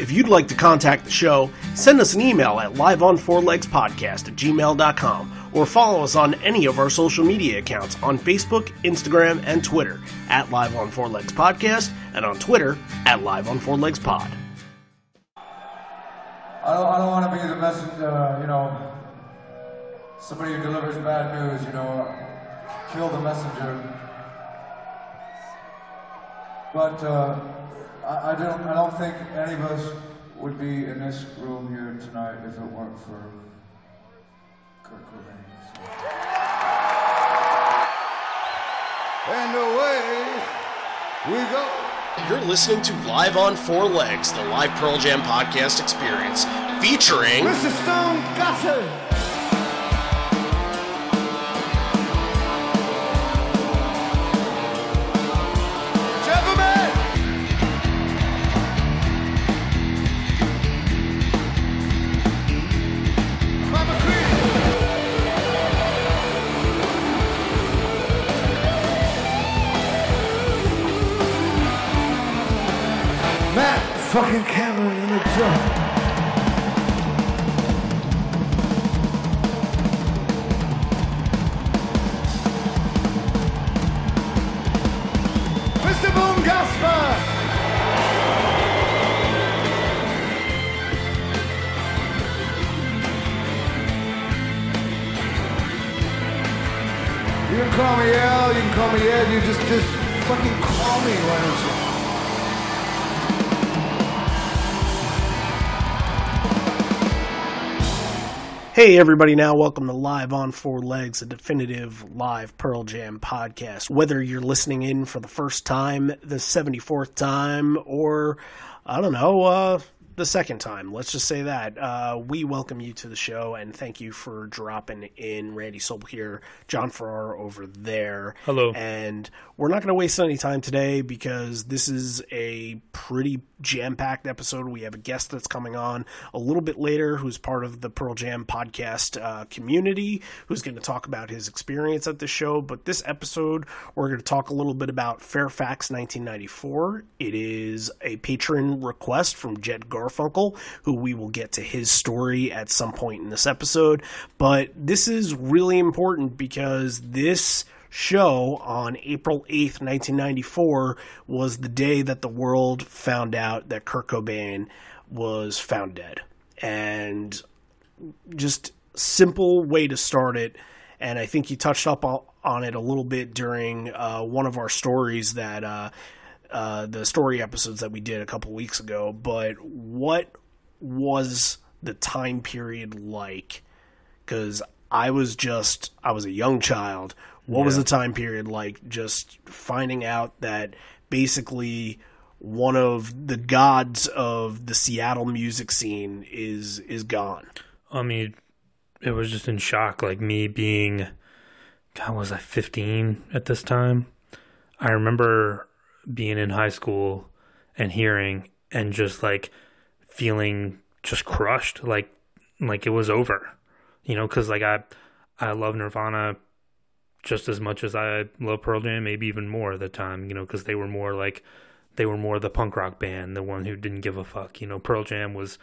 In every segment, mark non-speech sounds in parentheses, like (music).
If you'd like to contact the show, send us an email at liveonfourlegspodcast at gmail.com or follow us on any of our social media accounts on Facebook, Instagram, and Twitter at Live on Four Legs Podcast and on Twitter at Live on Four Legs Pod. I don't, I don't want to be the messenger, you know, somebody who delivers bad news, you know, kill the messenger. But uh, I, I don't, I don't think any of us would be in this room here tonight if it weren't for Kurt Cobain. So. And away we go. You're listening to Live on Four Legs, the live Pearl Jam podcast experience, featuring Mr. Stone Gossard. Fucking Cameron in the truck. Mr. Boom Gasper! You can call me Al, you can call me Ed, you just, just fucking call me, why Hey, everybody, now welcome to Live on Four Legs, a definitive live Pearl Jam podcast. Whether you're listening in for the first time, the 74th time, or I don't know, uh, the second time, let's just say that. Uh, we welcome you to the show and thank you for dropping in. Randy Soul here, John Farrar over there. Hello. And we're not going to waste any time today because this is a pretty jam packed episode. We have a guest that's coming on a little bit later who's part of the Pearl Jam podcast uh, community who's going to talk about his experience at the show. But this episode, we're going to talk a little bit about Fairfax 1994. It is a Patreon request from Jed Garfunkel, who we will get to his story at some point in this episode. But this is really important because this show on April 8th, 1994 was the day that the world found out that Kurt Cobain was found dead. And just simple way to start it. And I think you touched up on it a little bit during uh, one of our stories that uh, uh, the story episodes that we did a couple weeks ago. But what was the time period like? Because I was just, I was a young child. What was the time period like just finding out that basically one of the gods of the Seattle music scene is is gone? I mean, it was just in shock. Like me being, God, was I 15 at this time? I remember being in high school and hearing and just like feeling just crushed, like like it was over, you know, because like I I love Nirvana just as much as I love Pearl Jam, maybe even more at the time, you know, because they were more like they were more the punk rock band, the one who didn't give a fuck. You know, Pearl Jam was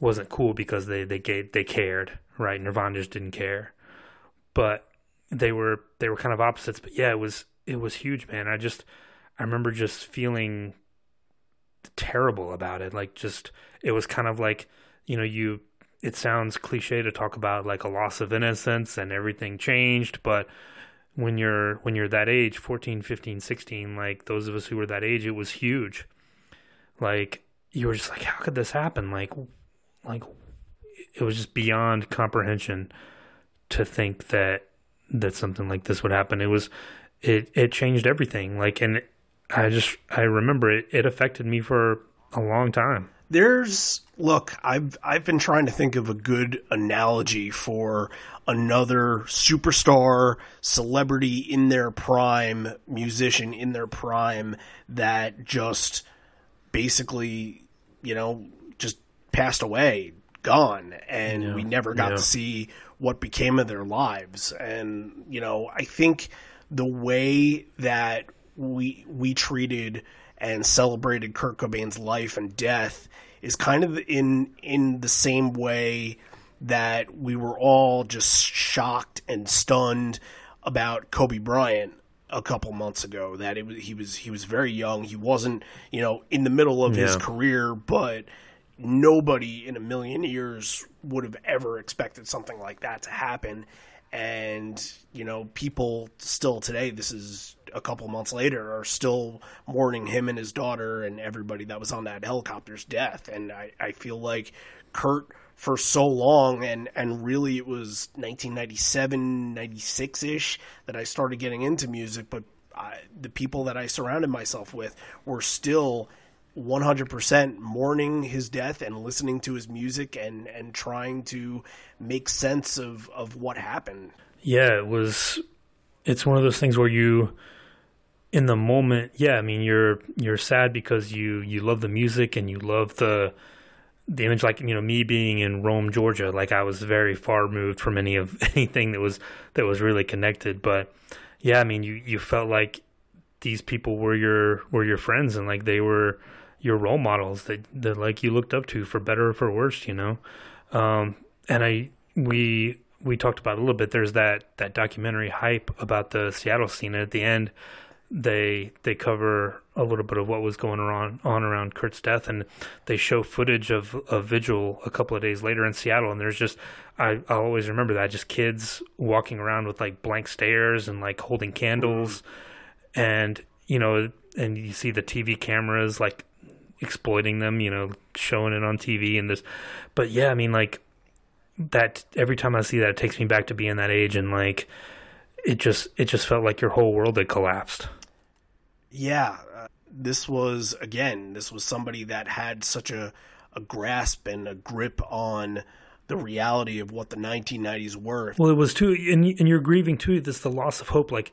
wasn't cool because they they gave, they cared, right? Nirvana just didn't care, but they were they were kind of opposites. But yeah, it was it was huge, man. I just I remember just feeling terrible about it. Like just it was kind of like you know you. It sounds cliche to talk about like a loss of innocence and everything changed, but when you're when you're that age 14 15 16 like those of us who were that age it was huge. Like you were just like how could this happen? Like like it was just beyond comprehension to think that that something like this would happen. It was it it changed everything. Like and i just i remember it it affected me for a long time There's look, I've I've been trying to think of a good analogy for another superstar celebrity in their prime, musician in their prime that just basically, you know, just passed away, gone, and Yeah. we never got Yeah. to see what became of their lives. And you know, I think the way that we we treated and celebrated Kurt Cobain's life and death is kind of in in the same way that we were all just shocked and stunned about Kobe Bryant a couple months ago that it was he was he was very young. He wasn't you know in the middle of his career but nobody in a million years would have ever expected something like that to happen. And you know people still today this is a couple months later are still mourning him and his daughter and everybody that was on that helicopter's death. And i, I feel like kurt for so long and and really it was 1997 96ish that i started getting into music but I, the people that i surrounded myself with were still 100% mourning his death and listening to his music and and trying to make sense of of what happened Yeah, it was. It's one of those things where you, in the moment, yeah. I mean, you're you're sad because you you love the music and you love the the image. Like you know, me being in Rome, Georgia, like I was very far removed from any of (laughs) anything that was that was really connected. But yeah, I mean, you you felt like these people were your were your friends and like they were your role models that that like you looked up to for better or for worse, you know. Um, and I we we talked about a little bit. There's that that documentary hype about the Seattle scene. And at the end, they they cover a little bit of what was going on on around Kurt's death, and they show footage of a vigil a couple of days later in Seattle. And there's just I I always remember that just kids walking around with like blank stares and like holding candles, and you know, and you see the TV cameras like exploiting them, you know, showing it on TV and this. But yeah, I mean, like that. Every time I see that, it takes me back to being that age, and like it just it just felt like your whole world had collapsed. yeah uh, this was again this was somebody that had such a a grasp and a grip on the reality of what the 1990s were Well, it was too, and and you're grieving too. This the loss of hope. Like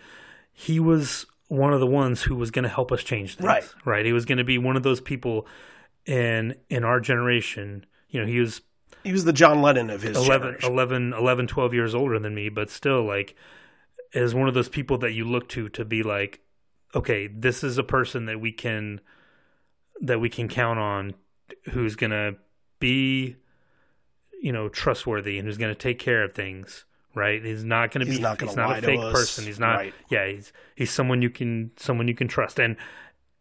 he was one of the ones who was going to help us change things. Right. right. He was going to be one of those people in in our generation. You know, he was he was the John Lennon of his 11, generation. 11, 11, 12 years older than me, but still like is one of those people that you look to to be like, okay, this is a person that we can that we can count on who's gonna be, you know, trustworthy and who's gonna take care of things. Right? He's not gonna He's be not gonna he's not a fake person. He's not Right. yeah, he's he's someone you can someone you can trust. And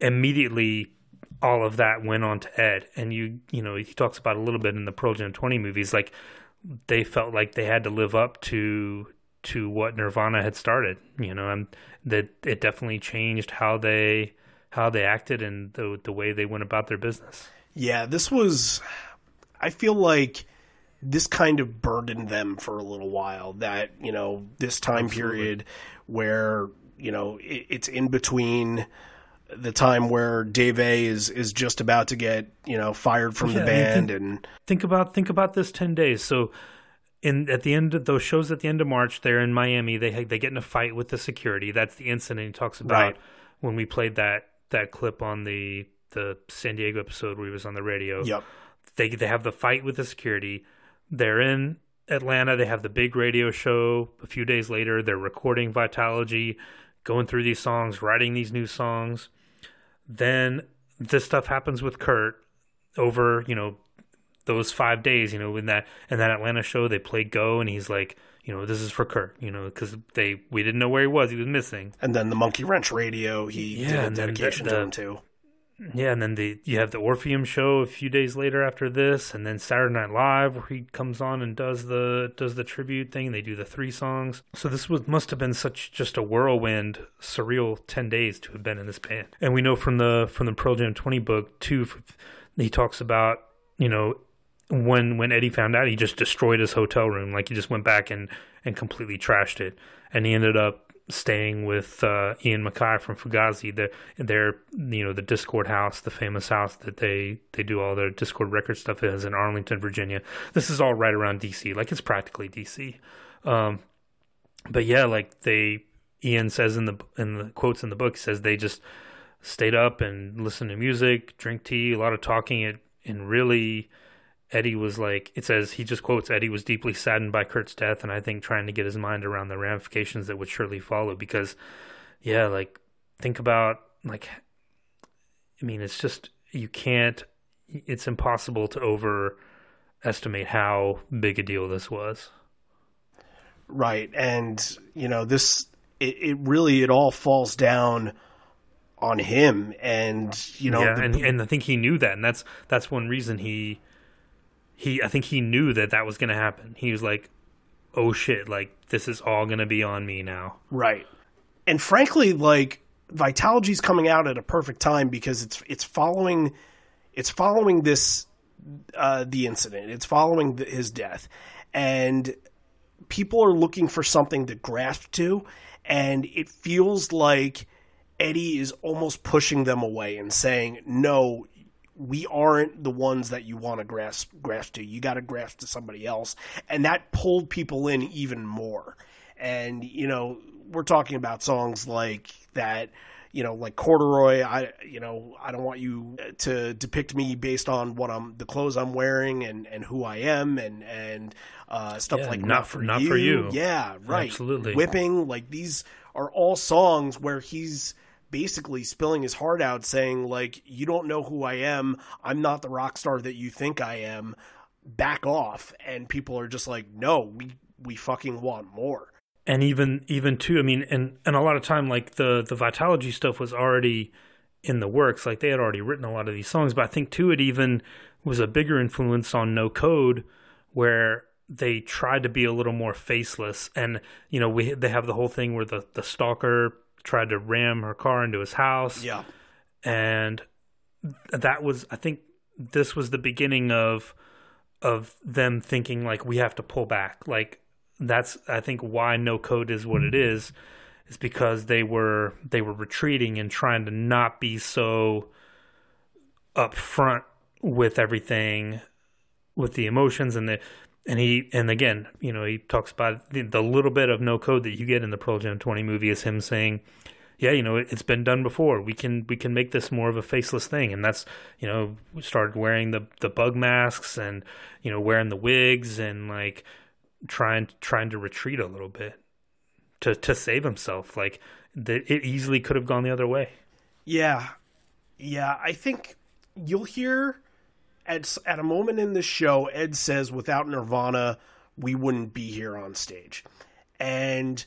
immediately all of that went on to Ed. And you you know, he talks about a little bit in the Pearl Jam twenty movies, like they felt like they had to live up to to what Nirvana had started, you know, and that it definitely changed how they how they acted and the the way they went about their business. Yeah, this was. I feel like this kind of burdened them for a little while. That you know, this time period where you know it, it's in between the time where Dave Abbruzzese is just about to get you know fired from the Yeah, I mean, band, and Think about think about this ten days. So in at the end of those shows at the end of March, they're in Miami. They they get in a fight with the security. That's the incident he talks about Right. when we played that that clip on the the San Diego episode where he was on the radio. yep, they they have the fight with the security. They're in Atlanta. They have the big radio show. A few days later, they're recording Vitalogy, going through these songs, writing these new songs. Then this stuff happens with Kurt over you know those five days. You know in that in that Atlanta show, they play Go, and he's like, you know, this is for Kurt. You know, because they we didn't know where he was. He was missing. and then the Monkey Wrench Radio, he Yeah, did a then the- dedication to the- him too. Mm-hmm. Yeah, and then the you have the Orpheum show a few days later after this, and then Saturday Night Live where he comes on and does the does the tribute thing. They do the three songs. So this was must have been such just a whirlwind, surreal ten days to have been in this band. And we know from the from the Pearl Jam twenty book too, he talks about you know when when Eddie found out, he just destroyed his hotel room. Like he just went back and and completely trashed it, and he ended up staying with uh, Ian MacKaye from Fugazi. The their you know the Dischord house, the famous house that they they do all their Dischord record stuff is in Arlington, Virginia. This is all right around DC. Like it's practically DC. Um, but yeah, like they Ian says in the in the quotes in the book says they just stayed up and listened to music, drink tea, a lot of talking. It and really. Eddie was like, it says, he just quotes, Eddie was deeply saddened by Kurt's death, and I think trying to get his mind around the ramifications that would surely follow. Because, yeah, like, think about, like, I mean, it's just, you can't, it's impossible to overestimate how big a deal this was. Right. And, you know, this, it, it really, it all falls down on him. And, you know, yeah, the- and and I think he knew that, and that's that's one reason he he I think he knew that that was going to happen. He was like, "Oh shit! Like this is all going to be on me now." Right. And frankly, like Vitalogy's coming out at a perfect time because it's it's following it's following this uh, the incident. It's following the, his death, and people are looking for something to grasp to, and it feels like Eddie is almost pushing them away and saying, "No, we aren't the ones that you want to grasp grasp to. You got to grasp to somebody else." And that pulled people in even more. And you know, we're talking about songs like that. You know, like corduroy. I, you know, I don't want you to depict me based on what I'm, the clothes I'm wearing, and and who I am, and and uh, stuff Yeah, like not not for- for not you. for you. Yeah, right. Absolutely. Whipping. Like these are all songs where he's basically spilling his heart out saying like you don't know who I am. I'm not the rock star that you think I am. Back off. And people are just like no we we fucking want more. And even even too i mean and and a lot of time like the the vitalogy stuff was already in the works. Like they had already written a lot of these songs. But i think too it even was a bigger influence on no code where they tried to be a little more faceless. And you know we they have the whole thing where the the stalker tried to ram her car into his house. Yeah. And that was i think this was the beginning of of them thinking like we have to pull back. Like that's i think why no code is what it is is because they were they were retreating and trying to not be so upfront with everything with the emotions and the and he and again you know he talks about the, the little bit of no code that you get in the Pearl Jam 20 movie is him saying yeah you know it, it's been done before. We can we can make this more of a faceless thing. And that's you know we started wearing the the bug masks and you know wearing the wigs and like trying trying to retreat a little bit to to save himself. Like that it easily could have gone the other way. Yeah. Yeah I think you'll hear at at a moment in the show Ed says without Nirvana we wouldn't be here on stage and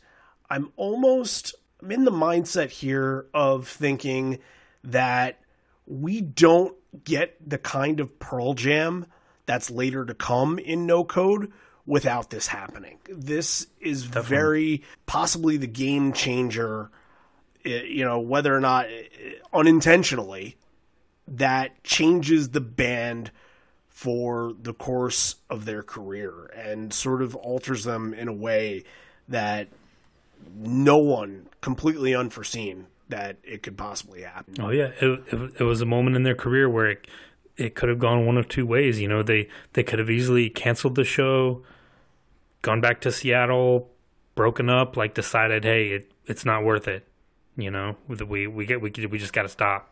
I'm almost I'm in the mindset here of thinking that we don't get the kind of Pearl Jam that's later to come in no code without this happening. This is very possibly the game changer, eh, you know, whether or not eh, unintentionally, that changes the band for the course of their career and sort of alters them in a way that no one completely unforeseen that it could possibly happen. Oh yeah, it, it it was a moment in their career where it it could have gone one of two ways. You know, they they could have easily canceled the show, gone back to Seattle, broken up, like decided, hey, it, it's not worth it. You know, we we get we we just got to stop.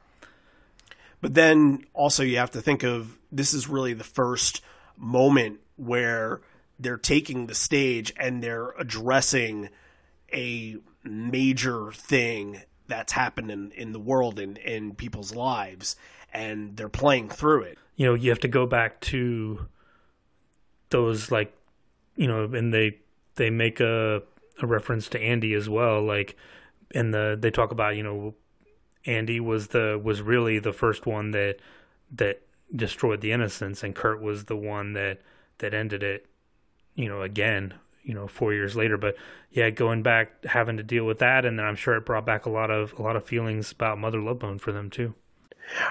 But then also you have to think of this is really the first moment where they're taking the stage and they're addressing a major thing that's happened in, in the world and in people's lives and they're playing through it. You know, you have to go back to those like, you know, and they they make a a reference to Andy as well. Like, in the they talk about you know Andy was the was really the first one that that destroyed the innocence, and Kurt was the one that that ended it. You know, again, you know, four years later. But yeah, going back, having to deal with that, and I'm sure it brought back a lot of a lot of feelings about Mother Love Bone for them too.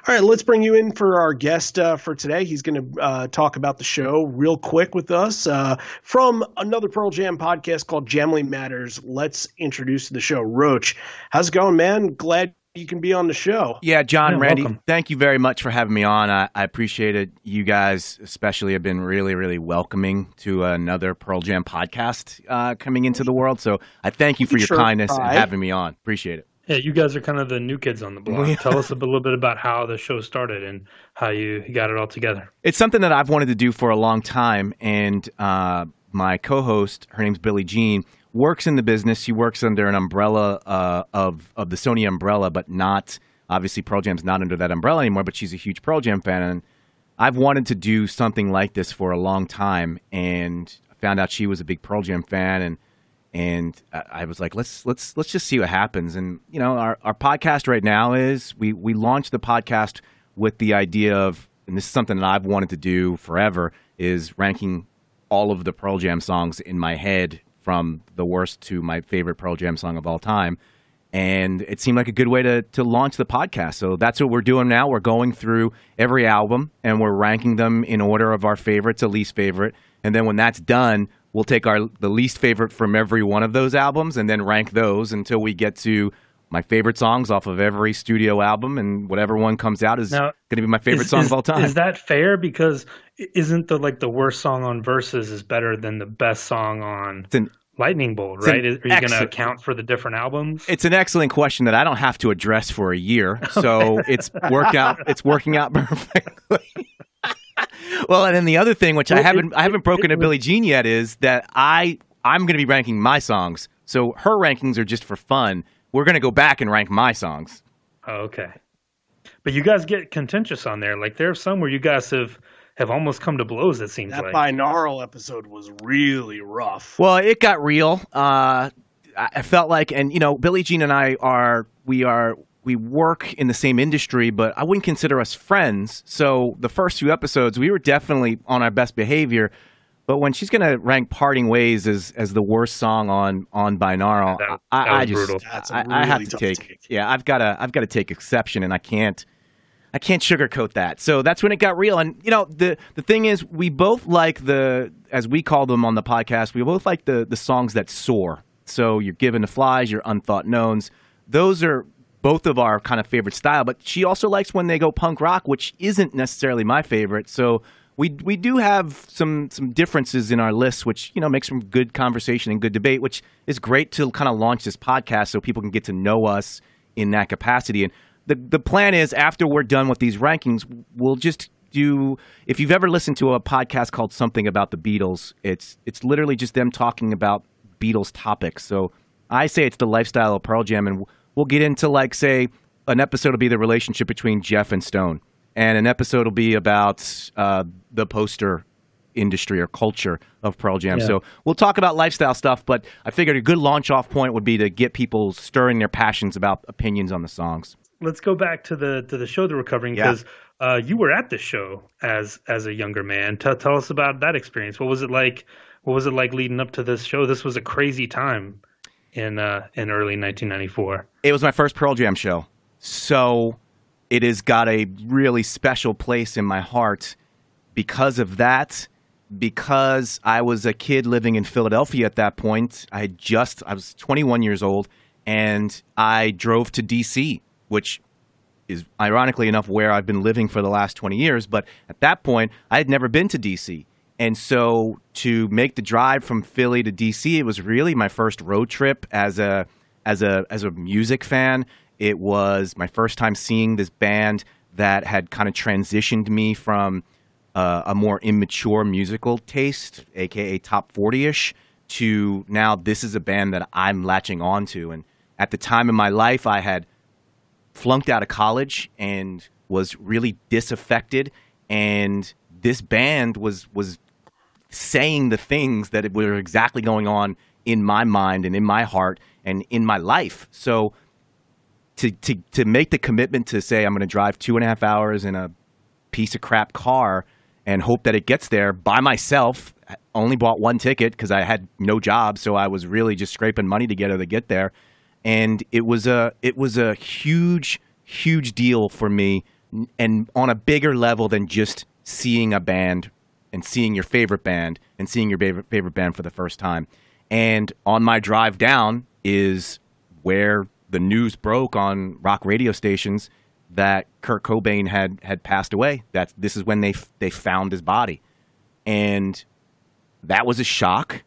All right, let's bring you in for our guest uh, for today. He's going to uh, talk about the show real quick with us uh, from another Pearl Jam podcast called Jamly Matters. Let's introduce the show Roach. How's it going, man? Glad you can be on the show. Yeah, John, Yeah, Randy, welcome. thank you very much for having me on. I, I appreciate it. You guys, especially, have been really, really welcoming to another Pearl Jam podcast uh, coming into the world. So I thank you for your Sure kindness and having me on. Appreciate it. Yeah, you guys are kind of the new kids on the block. Tell us (laughs) a little bit about how the show started and how you got it all together. It's something that I've wanted to do for a long time, and uh, my co-host, her name's Billie Jean, works in the business. She works under an umbrella uh, of of the Sony umbrella, but not obviously Pearl Jam's not under that umbrella anymore. But she's a huge Pearl Jam fan, and I've wanted to do something like this for a long time, and found out she was a big Pearl Jam fan, and and I I was like, let's let's let's just see what happens. And you know, our our podcast right now is we we launched the podcast with the idea of, and this is something that I've wanted to do forever, is ranking all of the Pearl Jam songs in my head from the worst to my favorite Pearl Jam song of all time. And it seemed like a good way to, to launch the podcast. So that's what we're doing now. We're going through every album and we're ranking them in order of our favorite to least favorite. And then when that's done, we'll take our the least favorite from every one of those albums and then rank those until we get to my favorite songs off of every studio album and whatever one comes out is going to be my favorite Is- song is- of all time. Is that fair? Because isn't the like the worst song on Versus is better than the best song on It's an Lightning Bolt, right? Are you going to account for the different albums? It's an excellent question that I don't have to address for a year, (laughs) so it's worked out. It's working out (laughs) perfectly. (laughs) well, and then the other thing, which I haven't, I haven't broken it to Billie Jean yet, is that I I'm going to be ranking my songs. So her rankings are just for fun. We're going to go back and rank my songs. Oh, okay. But you guys get contentious on there. Like there's some where you guys have have almost come to blows. It seems That like. binaural episode was really rough. Well, it got real. Uh, I I felt like, and you know, Billie Jean and I are we are we work in the same industry, but I wouldn't consider us friends. So the first few episodes, we were definitely on our best behavior. But when she's gonna rank "Parting Ways" as as the worst song on on binaural, That- I, that I was just brutal. That's a I, I have to tough take, take. yeah, I've got to I've got to take exception, and I can't I can't sugarcoat that. So that's when it got real. And you know, the the thing is, we both like the as we call them on the podcast, we both like the the songs that soar. So you're given the flies, your unthought knowns. Those are both of our kind of favorite style. But she also likes when they go punk rock, which isn't necessarily my favorite. So we we do have some some differences in our lists, which you know makes some good conversation and good debate, which is great to kind of launch this podcast so people can get to know us in that capacity. And the the plan is after we're done with these rankings, we'll just do. If you've ever listened to a podcast called Something About the Beatles, it's it's literally just them talking about Beatles topics. So I say it's the lifestyle of Pearl Jam, and we'll get into like say an episode will be the relationship between Jeff and Stone, and an episode will be about uh, the poster industry or culture of Pearl Jam. Yeah. So we'll talk about lifestyle stuff, but I figured a good launch off point would be to get people stirring their passions about opinions on the songs. Let's go back to the to the show that we're covering Yeah. because uh, you were at the show as as a younger man. Tell tell us about that experience. What was it like? What was it like leading up to this show? This was a crazy time in uh, in early 1994. It was my first Pearl Jam show. So it has got a really special place in my heart because of that. Because I was a kid living in Philadelphia at that point. I had just, I was 21 years old, and I drove to DC, which is ironically enough where I've been living for the last 20 years. But at that point, I had never been to DC. And so to make the drive from Philly to DC, it was really my first road trip as a as a as a music fan. It was my first time seeing this band that had kind of transitioned me from uh, a more immature musical taste, aka top 40ish, to now this is a band that I'm latching on to. And at the time in my life, I had flunked out of college and was really disaffected and this band was was saying the things that were exactly going on in my mind and in my heart and in my life so to to to make the commitment to say i'm going to drive two and a half hours in a piece of crap car and hope that it gets there by myself. I only bought one ticket because i had no job so i was really just scraping money together to get there. And it was a it was a huge huge deal for me and on a bigger level than just seeing a band and seeing your favorite band and seeing your favorite favorite band for the first time. And on my drive down is where the news broke on rock radio stations that Kurt Cobain had had passed away that this is when they they found his body. And that was a shock.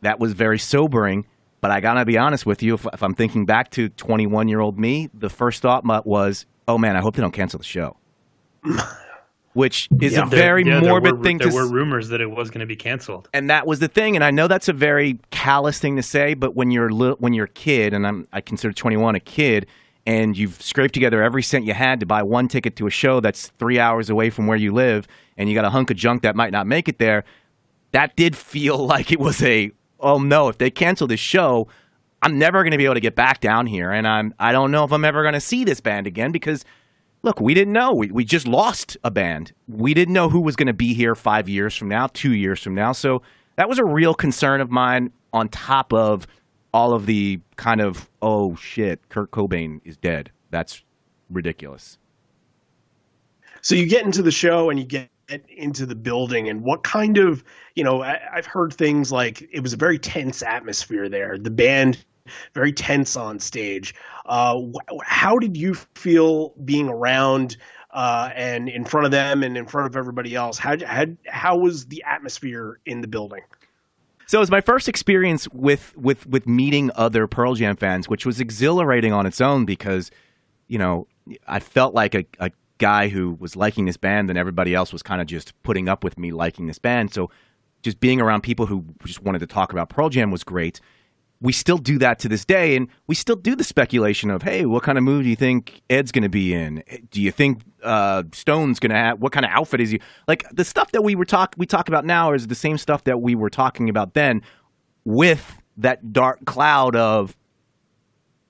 That was very sobering. But I gotta be honest with you, if, if I'm thinking back to 21 year old me, the first thought was, "Oh man, I hope they don't cancel the show," (laughs) which is a There- very yeah, there morbid were- thing There to. were s- rumors that it was going to be canceled. and that was the thing. And I know that's a very callous thing to say, but when you're li- when you're a kid, and I'm I consider 21 a kid, and you've scraped together every cent you had to buy one ticket to a show that's three hours away from where you live, and you got a hunk of junk that might not make it there, that did feel (laughs) like it was a oh no, if they cancel this show, I'm never going to be able to get back down here, and I'm I don't know if I'm ever going to see this band again because look, we didn't know. We we just lost a band. We didn't know who was going to be here five years from now, two years from now. So that was a real concern of mine. On top of all of the kind of oh shit, Kurt Cobain is dead. That's ridiculous. So you get into the show and you get into the building and what kind of you know I, have heard things like it was a very tense atmosphere there the band very tense on stage. Uh, how did you feel being around uh, and in front of them and in front of everybody else? How, how, how was the atmosphere in the building? So it was my first experience with with with meeting other Pearl Jam fans, which was exhilarating on its own because, you know, I felt like a, a guy who was liking this band and everybody else was kind of just putting up with me liking this band. So just being around people who just wanted to talk about Pearl Jam was great we still do that to this day, and we still do the speculation of, hey, what kind of movie do you think Ed's going to be in? Do you think uh, Stone's going to have what kind of outfit is he? Like the stuff that we were talk we talk about now is the same stuff that we were talking about then, with that dark cloud of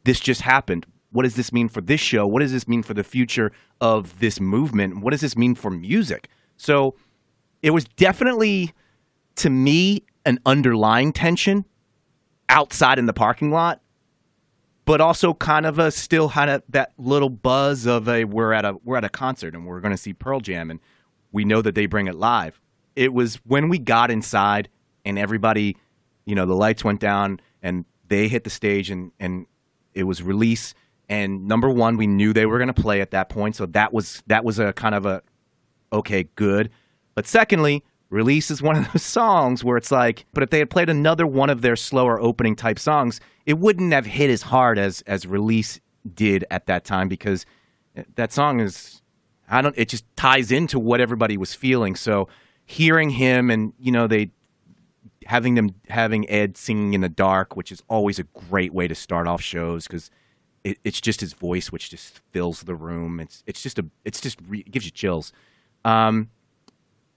this just happened. What does this mean for this show? What does this mean for the future of this movement? What does this mean for music? So it was definitely to me an underlying tension outside in the parking lot, but also kind of a still kind of that little buzz of a we're at a we're at a concert and we're going to see Pearl Jam and we know that they bring it live. It was when we got inside and everybody, you know, the lights went down and they hit the stage and and it was release. And number one we knew they were going to play at that point. So that was that was a kind of a okay good. But secondly Release is one of those (laughs) songs where it's like, but if they had played another one of their slower opening type songs, it wouldn't have hit as hard as as Release did at that time because that song is I don't it just ties into what everybody was feeling. So hearing him and you know they having them having Ed singing in the dark, which is always a great way to start off shows because it, it's just his voice which just fills the room. It's it's just a it's just re, it gives you chills. Um,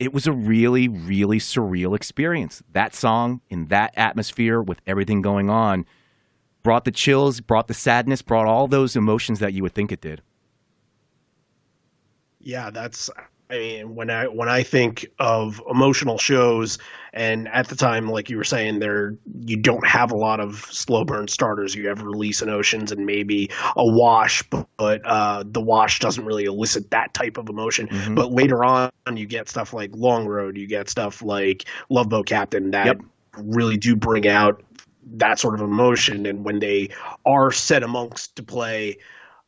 it was a really, really surreal experience. That song in that atmosphere with everything going on brought the chills, brought the sadness, brought all those emotions that you would think it did. Yeah, that's I mean, when I when I think of emotional shows, and at the time, like you were saying, there you don't have a lot of slow burn starters. You have release and oceans and maybe a wash, but, but uh, the wash doesn't really elicit that type of emotion. Mm-hmm. But later on, you get stuff like Long Road, you get stuff like Love Boat Captain that yep. really do bring out that sort of emotion. And when they are set amongst to play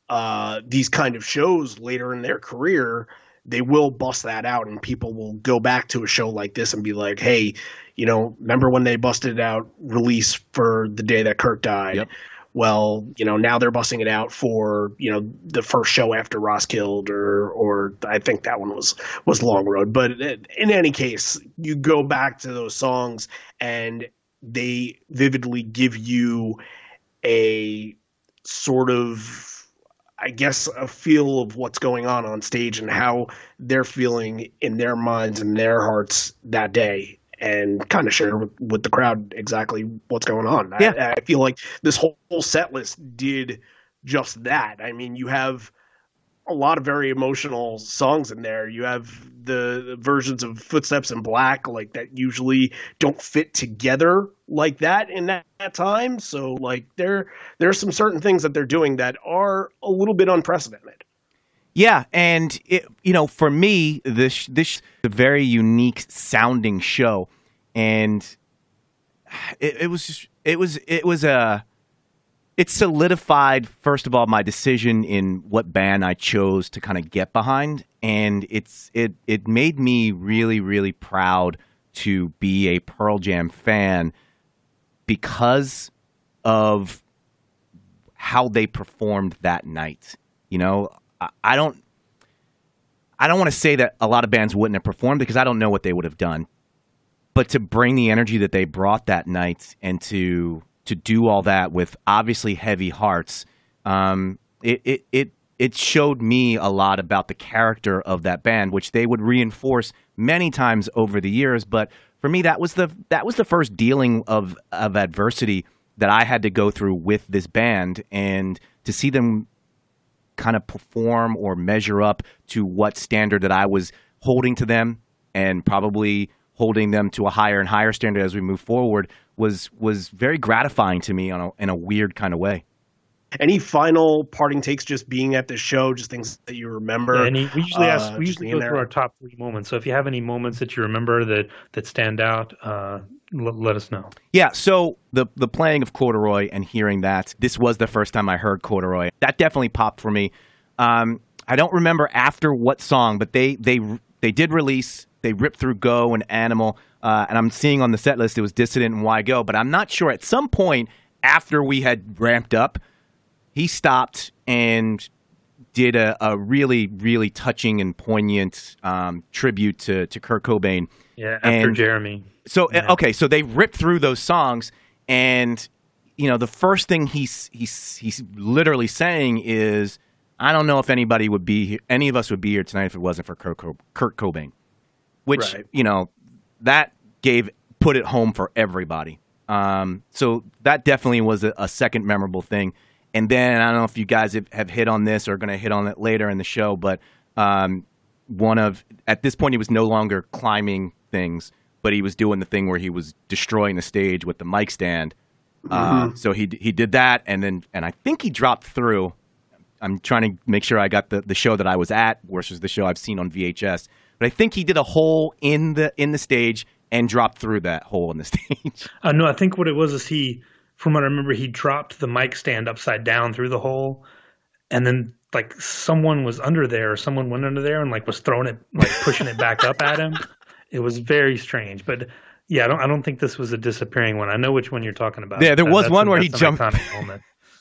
uh, these kind of shows later in their career they will bust that out and people will go back to a show like this and be like, hey, you know, remember when they busted out release for the day that Kurt died? Yep. Well, you know, now they're busting it out for, you know, the first show after Roskilde or or I think that one was was Long Road. But in any case, you go back to those songs and they vividly give you a sort of I guess, a feel of what's going on on stage and how they're feeling in their minds and their hearts that day and kind of share with, with the crowd exactly what's going on. Yeah. I, I feel like this whole, whole set list did just that. I mean, you have a lot of very emotional songs in there. You have the versions of Footsteps in Black like that usually don't fit together like that in that, that time. So like there there's some certain things that they're doing that are a little bit unprecedented. Yeah, and it, you know, for me, this this is a very unique sounding show, and it, it was just, it was it was a it solidified first of all my decision in what band I chose to kind of get behind, and it's it it made me really really proud to be a Pearl Jam fan because of how they performed that night. You know, I, I don't I don't want to say that a lot of bands wouldn't have performed because I don't know what they would have done. But to bring the energy that they brought that night and to to do all that with obviously heavy hearts. Um, it it it it showed me a lot about the character of that band, which they would reinforce many times over the years. But for me, that was the that was the first dealing of of adversity that I had to go through with this band, and to see them kind of perform or measure up to what standard that I was holding to them, and probably holding them to a higher and higher standard as we move forward was was very gratifying to me on a, in a weird kind of way. Any final parting takes just being at the show, just things that you remember? Yeah, and we usually ask, uh, we usually being go through our top three moments. So if you have any moments that you remember that that stand out, uh, l- let us know. Yeah, so the the playing of Corduroy and hearing that this was the first time I heard Corduroy. That definitely popped for me. Um, I don't remember after what song, but they they they did release. They ripped through Go and Animal, uh, and I'm seeing on the set list it was Dissident and Why Go, but I'm not sure. At some point after we had ramped up, he stopped and did a, a really really touching and poignant um, tribute to to Kurt Cobain. Yeah, after And- Jeremy. So Yeah. uh, okay, so they ripped through those songs, and you know the first thing he's he's he's literally saying is, "I don't know if anybody would be here, any of us would be here tonight if it wasn't for Kurt, Kurt Cobain," which Right. you know that gave put it home for everybody. Um, so that definitely was a, a second memorable thing. And then I don't know if you guys have, have hit on this or going to hit on it later in the show, but um, one of at this point he was no longer climbing things, but he was doing the thing where he was destroying the stage with the mic stand. Uh, so he he did that, and then and I think he dropped through. I'm trying to make sure I got the, the show that I was at versus the show I've seen on VHS. But I think he did a hole in the in the stage and dropped through that hole in the (laughs) stage. Uh, no, I think what it was is he, from what I remember, he dropped the mic stand upside down through the hole, and then like someone was under there, or someone went under there and like was throwing it, like pushing it back up at him. It was very strange, but yeah, I don't, I don't think this was a disappearing one. I know which one you're talking about. Yeah, there That- was one where he jumped-.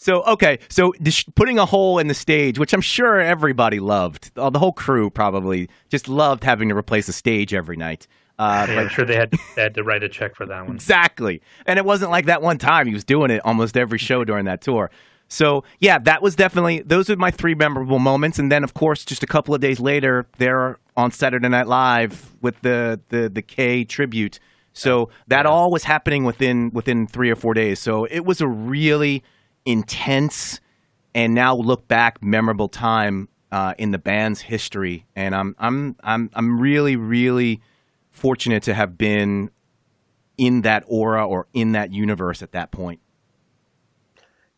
So okay, so putting a hole in the stage, which I'm sure everybody loved, uh, the whole crew probably just loved having to replace a stage every night. Uh, Yeah, I'm sure they had they had to write a check for that one. Exactly. And it wasn't like that one time. He was doing it almost every show during that tour. So, yeah, that was definitely, those are my three memorable moments. And then, of course, just a couple of days later, they're on Saturday Night Live with the, the, the K tribute. So that all was happening within, within three or four days. So it was a really intense and now look back memorable time uh, in the band's history. And I'm, I'm, I'm, I'm really, really fortunate to have been in that aura or in that universe at that point.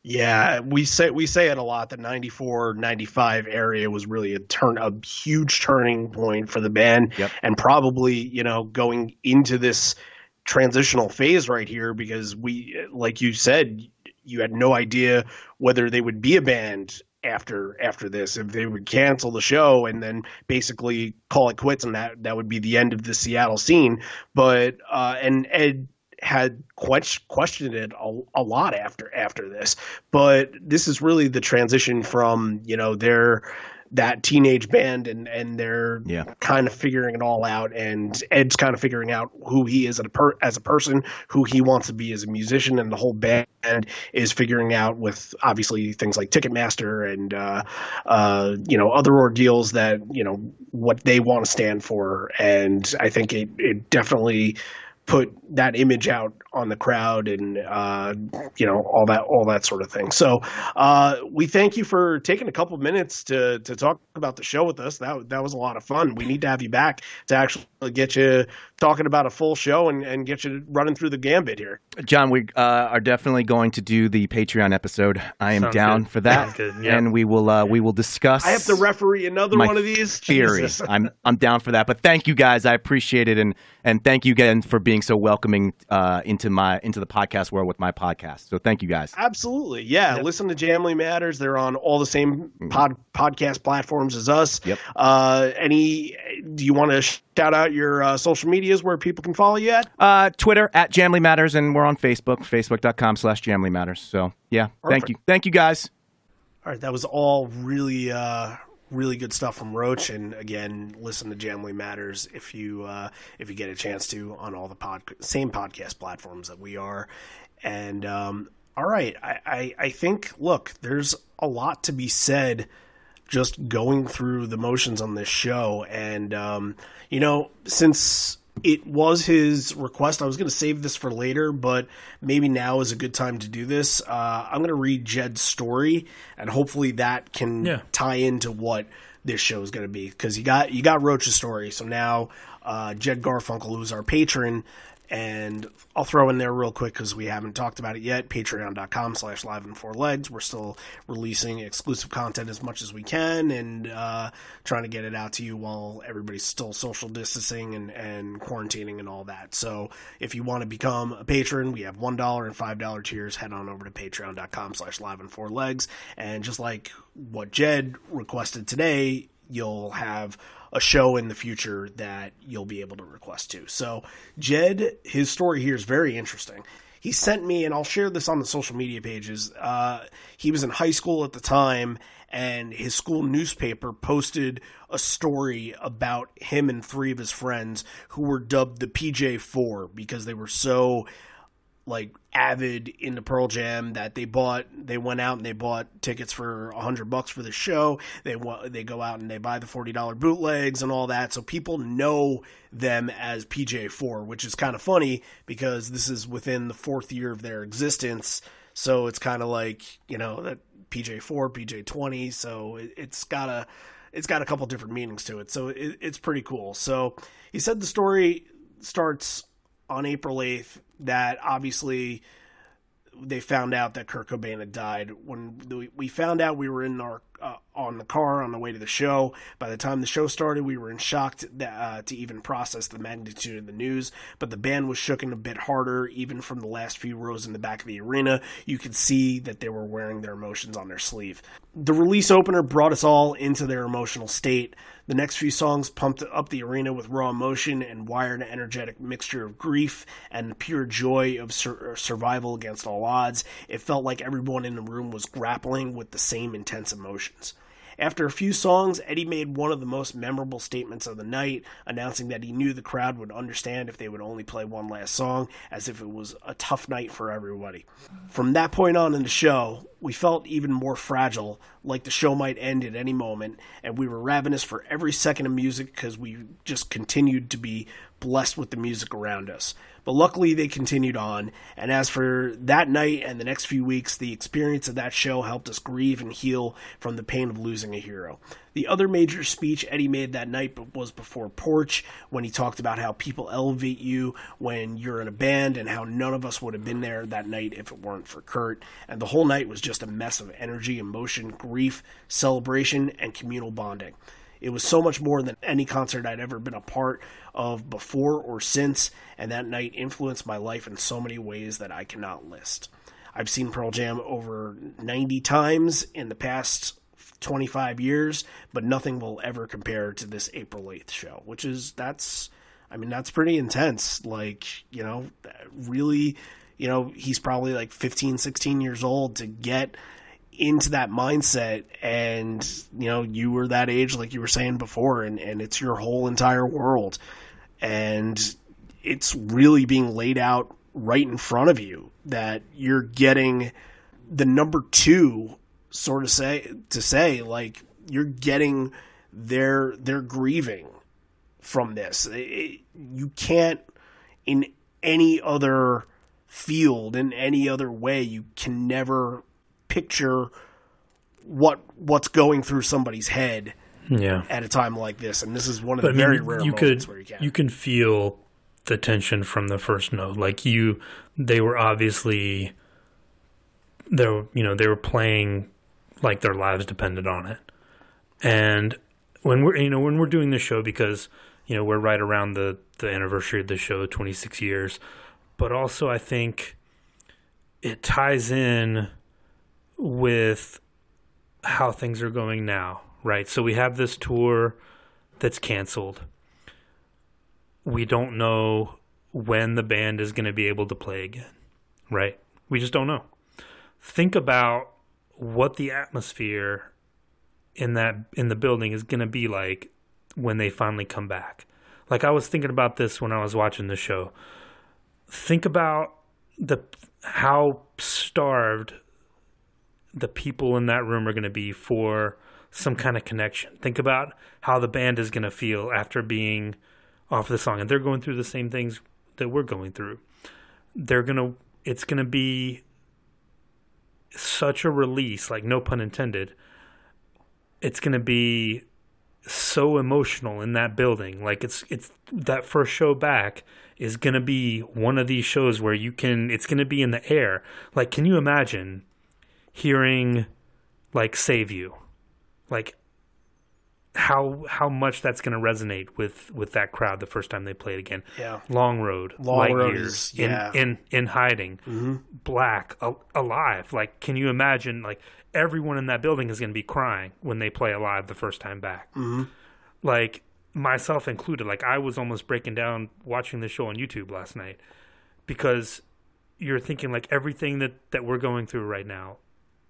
Yeah, we say we say it a lot. The 94, 95 area was really a turn, a huge turning point for the band, Yep. and probably you know going into this transitional phase right here because we, like you said, you had no idea whether they would be a band after after this if they would cancel the show and then basically call it quits and that that would be the end of the Seattle scene. But uh and Ed had questioned it a, a lot after after this. But this is really the transition from you know their that teenage band and and they're Yeah. kind of figuring it all out and Ed's kind of figuring out who he is as a per, as a person who he wants to be as a musician and the whole band is figuring out with obviously things like Ticketmaster and uh, uh, you know other ordeals that you know what they want to stand for and I think it it definitely put that image out on the crowd and uh, you know all that all that sort of thing. So uh, we thank you for taking a couple minutes to to talk about the show with us. That that was a lot of fun. We need to have you back to actually get you talking about a full show and, and get you running through the gambit here. John, we uh, are definitely going to do the Patreon episode. I am Sounds down good. for that, Sounds (laughs) good, yeah. and we will uh, we will discuss. I have to referee another one of these. theory. Jesus. (laughs) I'm I'm down for that. But thank you guys. I appreciate it, and and thank you again for being so welcoming uh, into my into the podcast world with my podcast. So thank you guys. Absolutely. Yeah. Listen to Jamley Matters. They're on all the same pod, podcast platforms as us. Yep. Uh, any, do you want to shout out your uh, social medias where people can follow you at? Uh, Twitter at Jamley Matters, and we're on Facebook, facebook.com slash Jamley Matters. So yeah, thank you, thank you guys. All right. That was all really, uh, really good stuff from Roach. And again, listen to Jamley Matters if you, uh, if you get a chance to on all the pod, same podcast platforms that we are. And, um, all right, I, I, I think, look, there's a lot to be said just going through the motions on this show. And, um, you know, since it was his request, I was going to save this for later, but maybe now is a good time to do this. Uh, I'm going to read Jed's story, and hopefully that can Yeah. tie into what this show is going to be because you got you got Roach's story. So now uh, Jed Garfunkel, who's our patron, and I'll throw in there real quick because we haven't talked about it yet. Patreon.com slash Live on Four Legs. We're still releasing exclusive content as much as we can and uh, trying to get it out to you while everybody's still social distancing and, and quarantining and all that. So if you want to become a patron, we have $1 and $5 tiers. Head on over to patreon.com slash Live on Four Legs. And just like what Jed requested today, you'll have a show in the future that you'll be able to request to. So, Jed, his story here is very interesting. He sent me, and I'll share this on the social media pages. Uh, he was in high school at the time, and his school newspaper posted a story about him and three of his friends who were dubbed the PJ4 because they were so like avid into Pearl Jam that they bought they went out and they bought tickets for a hundred bucks for the show. They they go out and they buy the forty dollar bootlegs and all that. So people know them as PJ4, which is kind of funny because this is within the fourth year of their existence. So it's kind of like you know that PJ4, PJ20. So it, it's got a it's got a couple different meanings to it. So it, it's pretty cool. So he said the story starts on April 8th that obviously they found out that Kurt Cobain had died. When we- found out, we were in our uh, on the car on the way to the show. By the time the show started, we were in shock to, uh, to even process the magnitude of the news. But the band was shooken a bit harder, even from the last few rows in the back of the arena. You could see that they were wearing their emotions on their sleeve. The release opener brought us all into their emotional state. The next few songs pumped up the arena with raw emotion and wired energetic mixture of grief and pure joy of sur- uh, survival against all odds. It felt like everyone in the room was grappling with the same intense emotions. After a few songs, Eddie made one of the most memorable statements of the night, announcing that he knew the crowd would understand if they would only play one last song, as if it was a tough night for everybody. From that point on in the show, we felt even more fragile, like the show might end at any moment, and we were ravenous for every second of music because we just continued to be blessed with the music around us. But luckily, they continued on, and as for that night and the next few weeks, the experience of that show helped us grieve and heal from the pain of losing a hero. The other major speech Eddie made that night was before Porch, when he talked about how people elevate you when you're in a band and how none of us would have been there that night if it weren't for Kurt. And the whole night was just a mess of energy, emotion, grief, celebration, and communal bonding. It was so much more than any concert I'd ever been a part of before or since, and that night influenced my life in so many ways that I cannot list. I've seen Pearl Jam over 90 times in the past 25 years, but nothing will ever compare to this April 8th show, which is, that's, I mean, that's pretty intense. Like, you know, really, you know, he's probably like 15, 16 years old to get into that mindset and you know you were that age like you were saying before and, and it's your whole entire world. And it's really being laid out right in front of you that you're getting the number two sort of say to say like you're getting their their grieving from this. It- you can't in any other field in any other way you can never picture what what's going through somebody's head Yeah. at a time like this and this is one of But the I very rare you moments could where you can you can feel the tension from the first note. Like you, they were obviously they were you know they were playing like their lives depended on it. And when we're you know when we're doing this show because you know we're right around the the anniversary of the show, twenty six years, but also I think it ties in with how things are going now, right? So we have this tour that's canceled. We don't know when the band is going to be able to play again, right? We just don't know. Think about what the atmosphere in that in the building is going to be like when they finally come back. Like I was thinking about this when I was watching the show. Think about the how starved the people in that room are going to be for some kind of connection. Think about how the band is going to feel after being off the song, and they're going through the same things that we're going through. They're gonna, it's going to be such a release, like no pun intended. It's going to be so emotional in that building. Like it's it's that first show back is going to be one of these shows where you can it's going to be in the air. Like can you imagine hearing like save you? Like how how much that's going to resonate with with that crowd the first time they play it again. Yeah. Long Road, Long Light Road Years, is- yeah. Mm-hmm. in in in hiding, Black, Al- Alive. Like, can you imagine? Like everyone in that building is going to be crying when they play Alive the first time back. Mm-hmm. Like myself included. Like I was almost breaking down watching the show on YouTube last night because you're thinking like everything that that we're going through right now,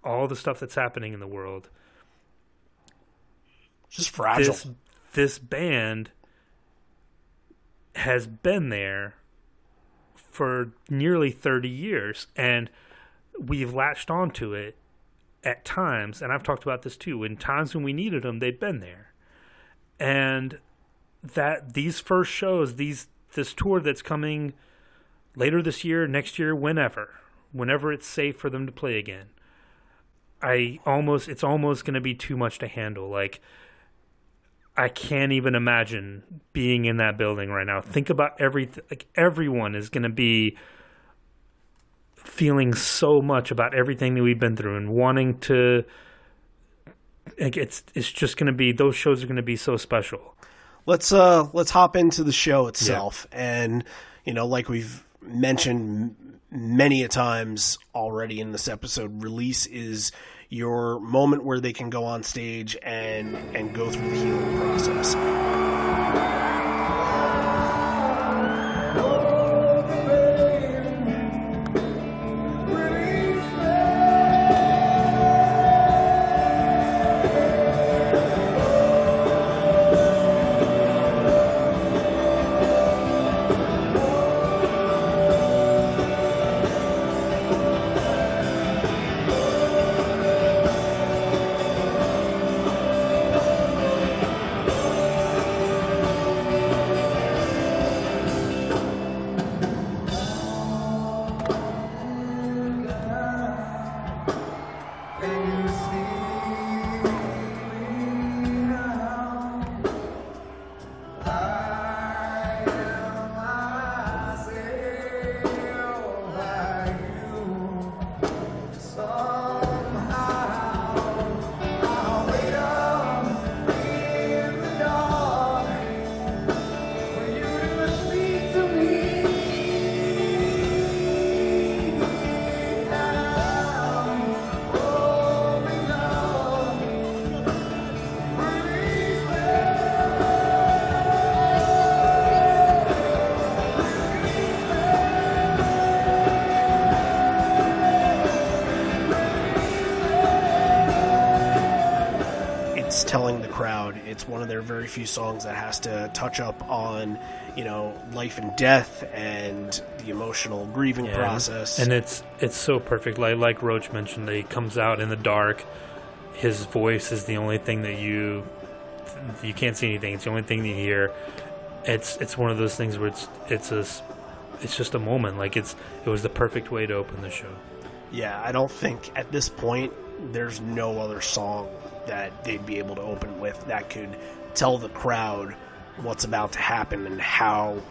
all the stuff that's happening in the world. Just fragile. this this band has been there for nearly 30 years and we've latched onto it at times and I've talked about this too. In times when we needed them they've been there. And that these first shows these this tour that's coming later this year next year whenever whenever it's safe for them to play again I almost it's almost going to be too much to handle like I can't even imagine being in that building right now. Think about everything. Like everyone is going to be feeling so much about everything that we've been through and wanting to. Like it's it's just going to be those shows are going to be so special. let's uh let's hop into the show itself and you know like we've mentioned many a times already in this episode release is your moment where they can go on stage and and go through the healing process few songs that has to touch up on you know life and death and the emotional grieving Yeah, process and it's it's so perfect. Like like Roach mentioned, that he comes out in the dark. His voice is the only thing that you you can't see anything. It's the only thing you hear. It's it's one of those things where it's it's a it's just a moment. Like it's it was the perfect way to open the show. Yeah, I don't think at this point there's no other song that they'd be able to open with that could tell the crowd what's about to happen and how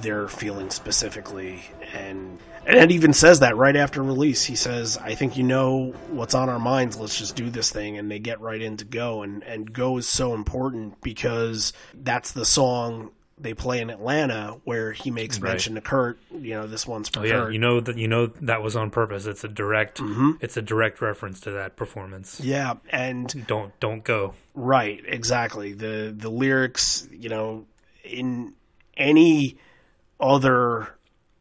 they're feeling specifically. And and it even says that right after release. He says i think you know what's on our minds. Let's just do this thing. And they get right into go. And and go is so important because that's the song they play in atlanta where he makes Right. mention to kurt you know this one's for Oh yeah, kurt you know that you know that was on purpose. It's a direct mm-hmm. it's a direct reference to that performance. yeah and Don't don't go. Right, exactly. The the lyrics, you know, in any other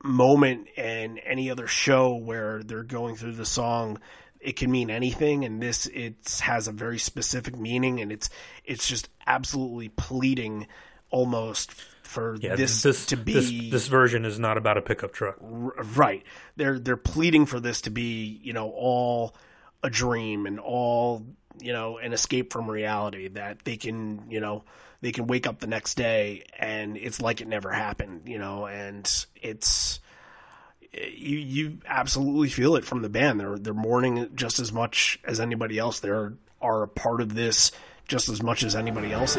moment and any other show where they're going through the song, it can mean anything and this it has a very specific meaning and it's it's just absolutely pleading almost for Yeah, this, this to be this, this version is not about a pickup truck. R- right. They're they're pleading for this to be, you know, all a dream and all, you know, an escape from reality that they can, you know, they can wake up the next day and it's like it never happened, you know, and it's you you absolutely feel it from the band. They're they're mourning just as much as anybody else. They are are a part of this just as much as anybody else.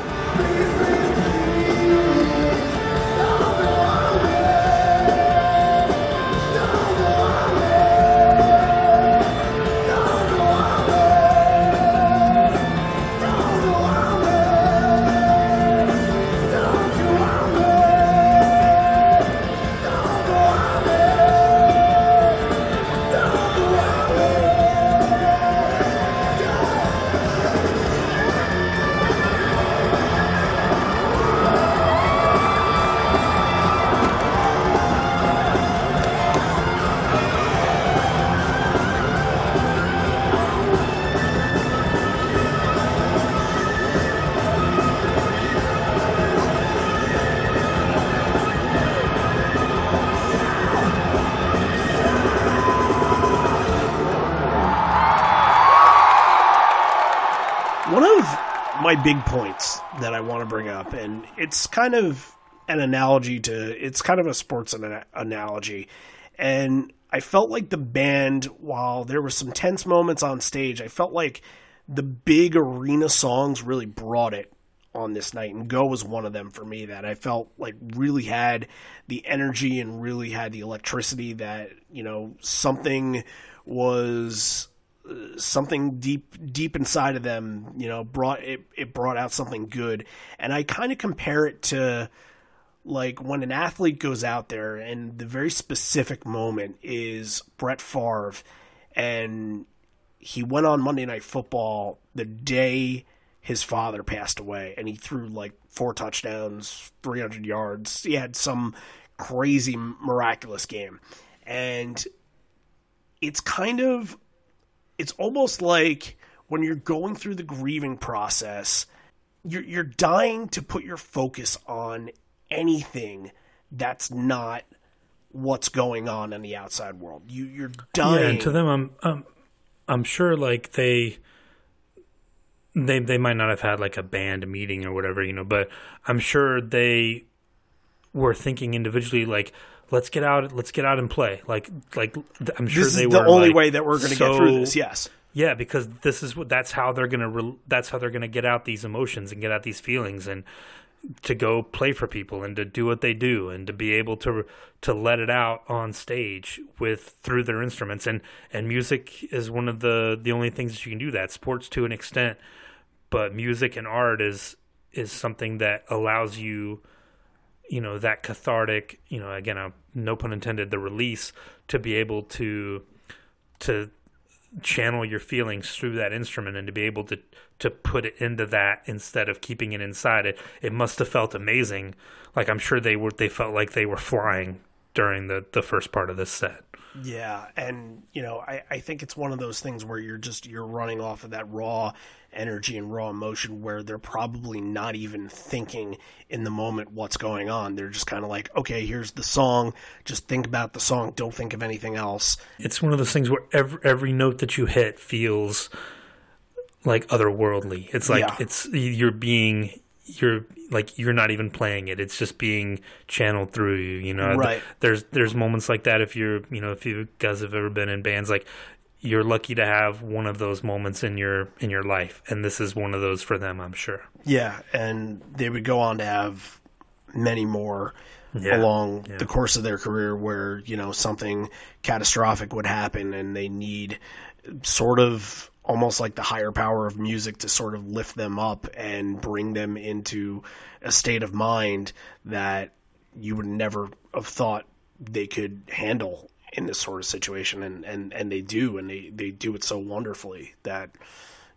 Big points that I want to bring up, and it's kind of an analogy to, it's kind of a sports ana- analogy. And I felt like the band, while there were some tense moments on stage, I felt like the big arena songs really brought it on this night. And Go was one of them for me that I felt like really had the energy and really had the electricity that, you know, something was something deep deep inside of them you know brought it it brought out something good and i kind of compare it to like when an athlete goes out there and the very specific moment is Brett Favre and he went on Monday Night Football the day his father passed away and he threw like four touchdowns, 300 yards. He had some crazy miraculous game. And it's kind of it's almost like when you're going through the grieving process, you're you're dying to put your focus on anything that's not what's going on in the outside world. You you're dying. Yeah, and to them, I'm, I'm, I'm sure like they, they, they might not have had like a band meeting or whatever, you know, but I'm sure they were thinking individually like, let's get out, let's get out and play. Like, like I'm sure they will. this they is the were only like, way that we're going to get through this. Yes. Yeah, because this is what that's how they're gonna re- that's how they're gonna get out these emotions and get out these feelings and to go play for people and to do what they do and to be able to to let it out on stage with through their instruments and and music is one of the the only things that you can do that sports to an extent but music and art is is something that allows you you know that cathartic you know again uh, no pun intended the release to be able to to channel your feelings through that instrument and to be able to to put it into that instead of keeping it inside it it must have felt amazing. Like i'm sure they were they felt like they were flying during the the first part of this set Yeah, and you know, I, I think it's one of those things where you're just you're running off of that raw energy and raw emotion where they're probably not even thinking in the moment what's going on. They're just kind of like, okay, here's the song. Just think about the song. Don't think of anything else. it's one of those things where every every note that you hit feels like otherworldly it's like Yeah. it's you're being you're like you're not even playing it it's just being channeled through you you know Right. there's there's moments like that if you're you know if you guys have ever been in bands like you're lucky to have one of those moments in your in your life and this is one of those for them i'm sure Yeah, and they would go on to have many more Yeah, along yeah. the course of their career where, you know, something catastrophic would happen and they need sort of almost like the higher power of music to sort of lift them up and bring them into a state of mind that you would never have thought they could handle in this sort of situation. And, and, and they do and they, they do it so wonderfully that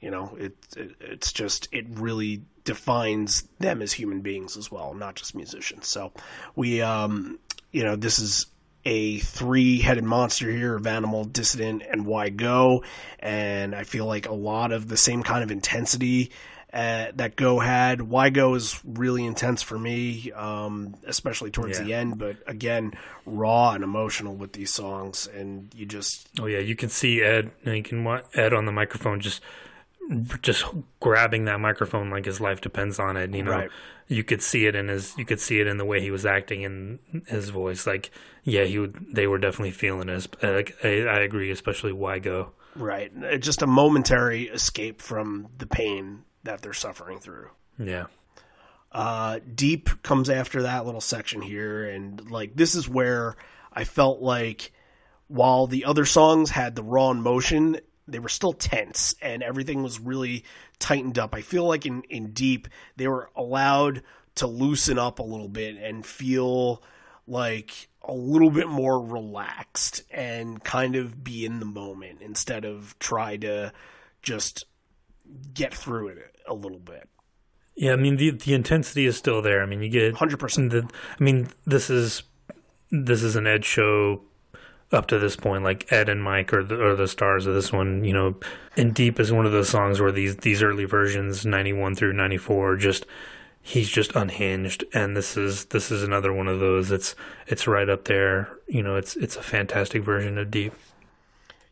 you know it, it it's just it really defines them as human beings as well not just musicians. So we um you know this is a three-headed monster here of animal dissident and why go and i feel like a lot of the same kind of intensity uh, that Go had. Why Go is really intense for me, um, especially towards Yeah. the end. But again, raw and emotional with these songs, and you just Oh yeah, you can see Ed. You can Ed on the microphone just just grabbing that microphone like his life depends on it. You know, Right. you could see it in his. You could see it in the way he was acting in his voice. Like, yeah, he would. They were definitely feeling it. Like, I, I agree, especially Why Go. right, uh, just a momentary escape from the pain that they're suffering through. Yeah, Uh, Deep comes after that little section here, and like this is where I felt like while the other songs had the raw emotion, they were still tense and everything was really tightened up. I feel like in, in Deep, they were allowed to loosen up a little bit and feel like a little bit more relaxed and kind of be in the moment instead of try to just get through it a little bit. yeah. I mean, the the intensity is still there. I mean, you get 100%. The, I mean, this is this is an Ed show up to this point. Like Ed and Mike are the, are the stars of this one. You know, and Deep is one of those songs where these these early versions, ninety one through ninety four, just he's just unhinged. And this is this is another one of those. It's it's right up there. You know, it's it's a fantastic version of Deep.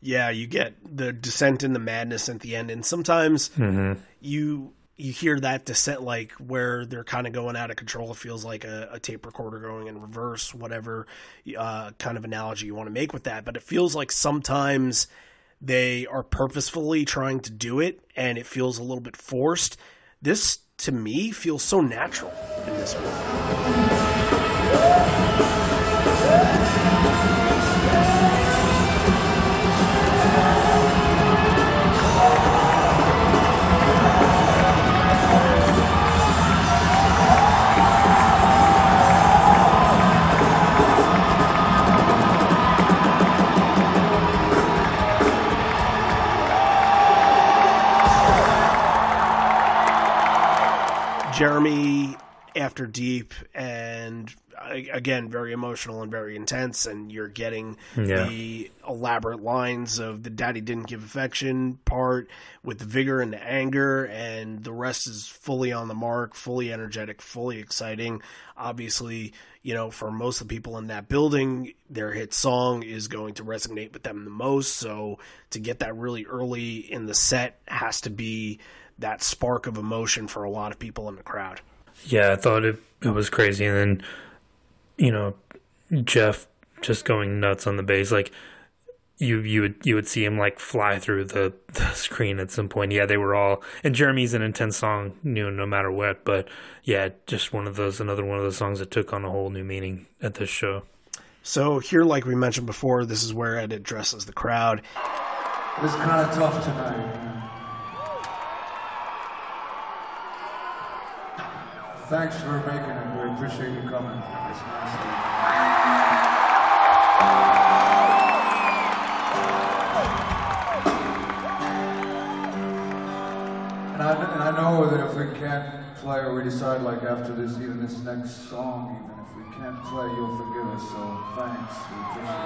yeah, you get the descent and the madness at the end, and sometimes mm-hmm. you you hear that descent like where they're kind of going out of control. It feels like a, a tape recorder going in reverse, whatever uh, kind of analogy you want to make with that. But it feels like sometimes they are purposefully trying to do it, and it feels a little bit forced. This to me feels so natural in this movie. Jeremy after Deep, and uh, again, very emotional and very intense. And you're getting Yeah. the elaborate lines of the daddy didn't give affection part with the vigor and the anger, and the rest is fully on the mark, fully energetic, fully exciting. Obviously, you know, for most of the people in that building, their hit song is going to resonate with them the most. So to get that really early in the set has to be that spark of emotion for a lot of people in the crowd. Yeah, I thought it it was crazy, and then you know Jeff just going nuts on the bass. Like you you would you would see him like fly through the, (laughs) the screen at some point. Yeah, they were all and Jeremy's an intense song, you know, no matter what. But yeah, just one of those another one of those songs that took on a whole new meaning at this show. So here, like we mentioned before, this is where Ed addresses the crowd. It's kind of tough tonight. Thanks for making it. We appreciate you coming. It's nice you. And I, and I know that if we can't play or we decide like after this, even this next song, even if we can't play, you'll forgive us. So thanks. We appreciate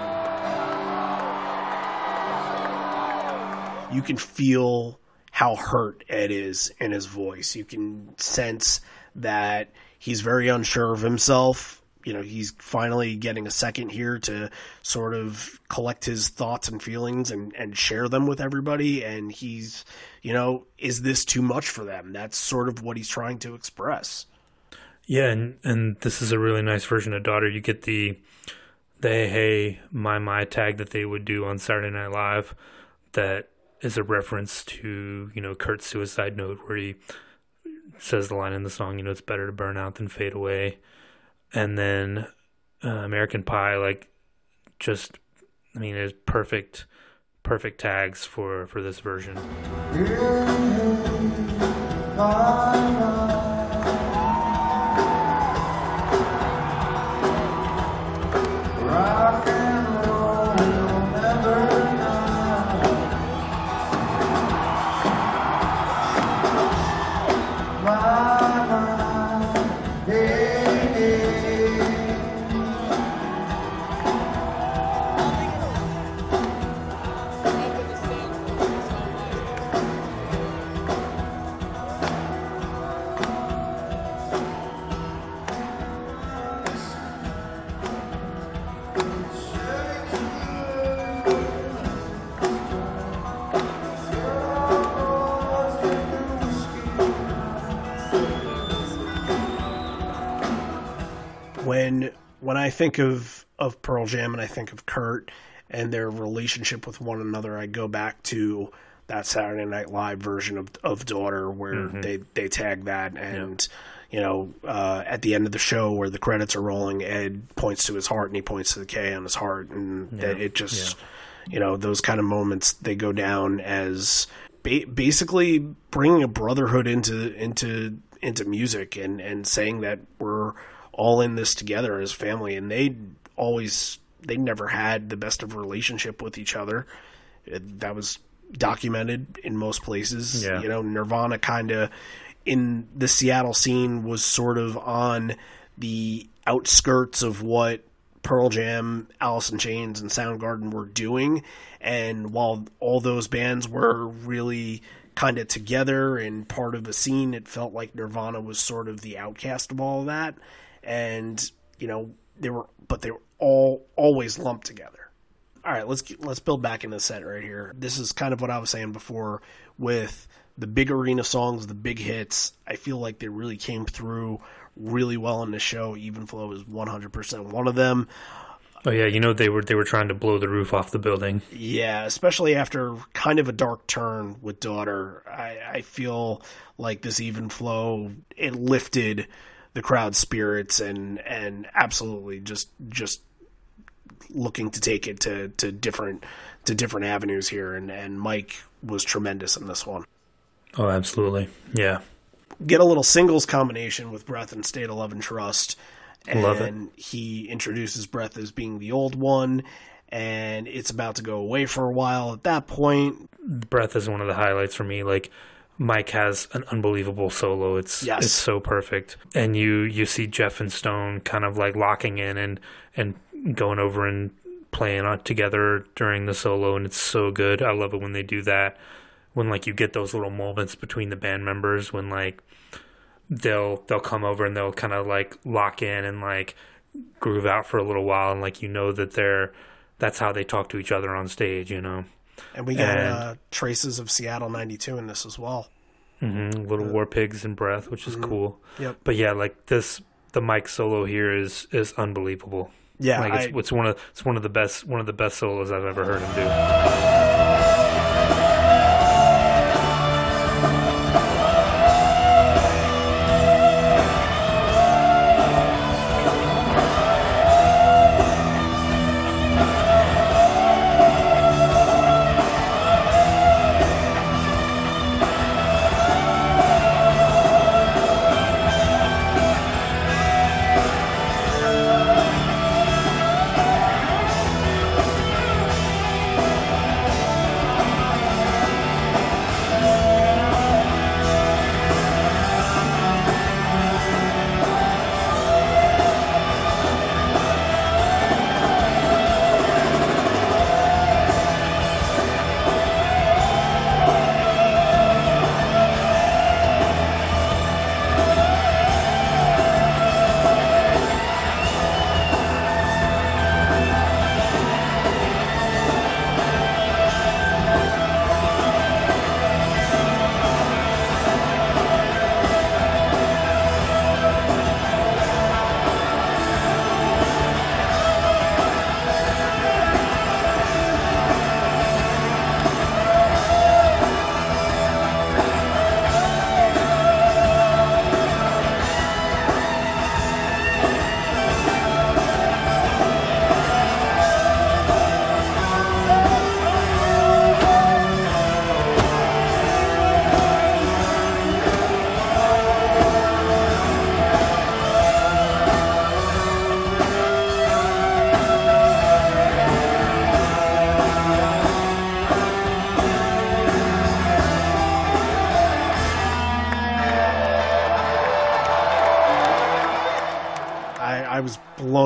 it. You can feel how hurt Ed is in his voice. You can sense that he's very unsure of himself. You know, he's finally getting a second here to sort of collect his thoughts and feelings and, and share them with everybody. And he's, you know, is this too much for them? That's sort of what he's trying to express. Yeah, and and this is a really nice version of Daughter. You get the the hey hey my my tag that they would do on Saturday Night Live that is a reference to, you know, Kurt's suicide note where he says the line in the song, you know, it's better to burn out than fade away. And then uh, American Pie, like, just, I mean, it's perfect, perfect tags for for this version. When I think of of Pearl Jam and I think of Kurt and their relationship with one another, I go back to that Saturday Night Live version of of Daughter where they they tag that and. You know, uh, at the end of the show where the credits are rolling, Ed points to his heart and he points to the K on his heart, and that it just, you know, those kind of moments they go down as ba- basically bringing a brotherhood into into into music and and saying that we're all in this together as family and they always they never had the best of relationship with each other It- that was documented in most places Yeah. you know nirvana kind of in the seattle scene was sort of on the outskirts of what Pearl Jam, Alice in Chains, and Soundgarden were doing. And while all those bands were really kind of together and part of a scene, it felt like Nirvana was sort of the outcast of all of that. And you know, they were, but they were all always lumped together. All right, let's let's build back into the set right here. This is kind of what I was saying before with the big arena songs, the big hits. I feel like they really came through really well in the show. Even Flow is 100% one of them. Oh yeah, you know they were they were trying to blow the roof off the building. Yeah, especially after kind of a dark turn with Daughter. I, I feel like this even flow it lifted the crowd's spirits and and absolutely just just looking to take it to, to different to different avenues here and, and Mike was tremendous in this one. Oh, absolutely. Yeah. Get a little singles combination with Breath and State of Love and Trust. And Love it. he introduces Breath as being the old one and it's about to go away for a while. At that point, Breath is one of the highlights for me. Like Mike has an unbelievable solo. It's Yes. it's so perfect. And you you see Jeff and Stone kind of like locking in and and going over and playing on together during the solo and it's so good. I love it when they do that. When like you get those little moments between the band members when like they'll they'll come over and they'll kind of like lock in and like groove out for a little while and like you know that they're that's how they talk to each other on stage, you know. And we got And- uh, traces of Seattle '92 in this as well. hmm Little War Pigs and Breath, which is cool. Yep. But yeah, like this, the Mike solo here is is unbelievable. Yeah, like it's, I- it's one of it's one of the best one of the best solos I've ever heard him do.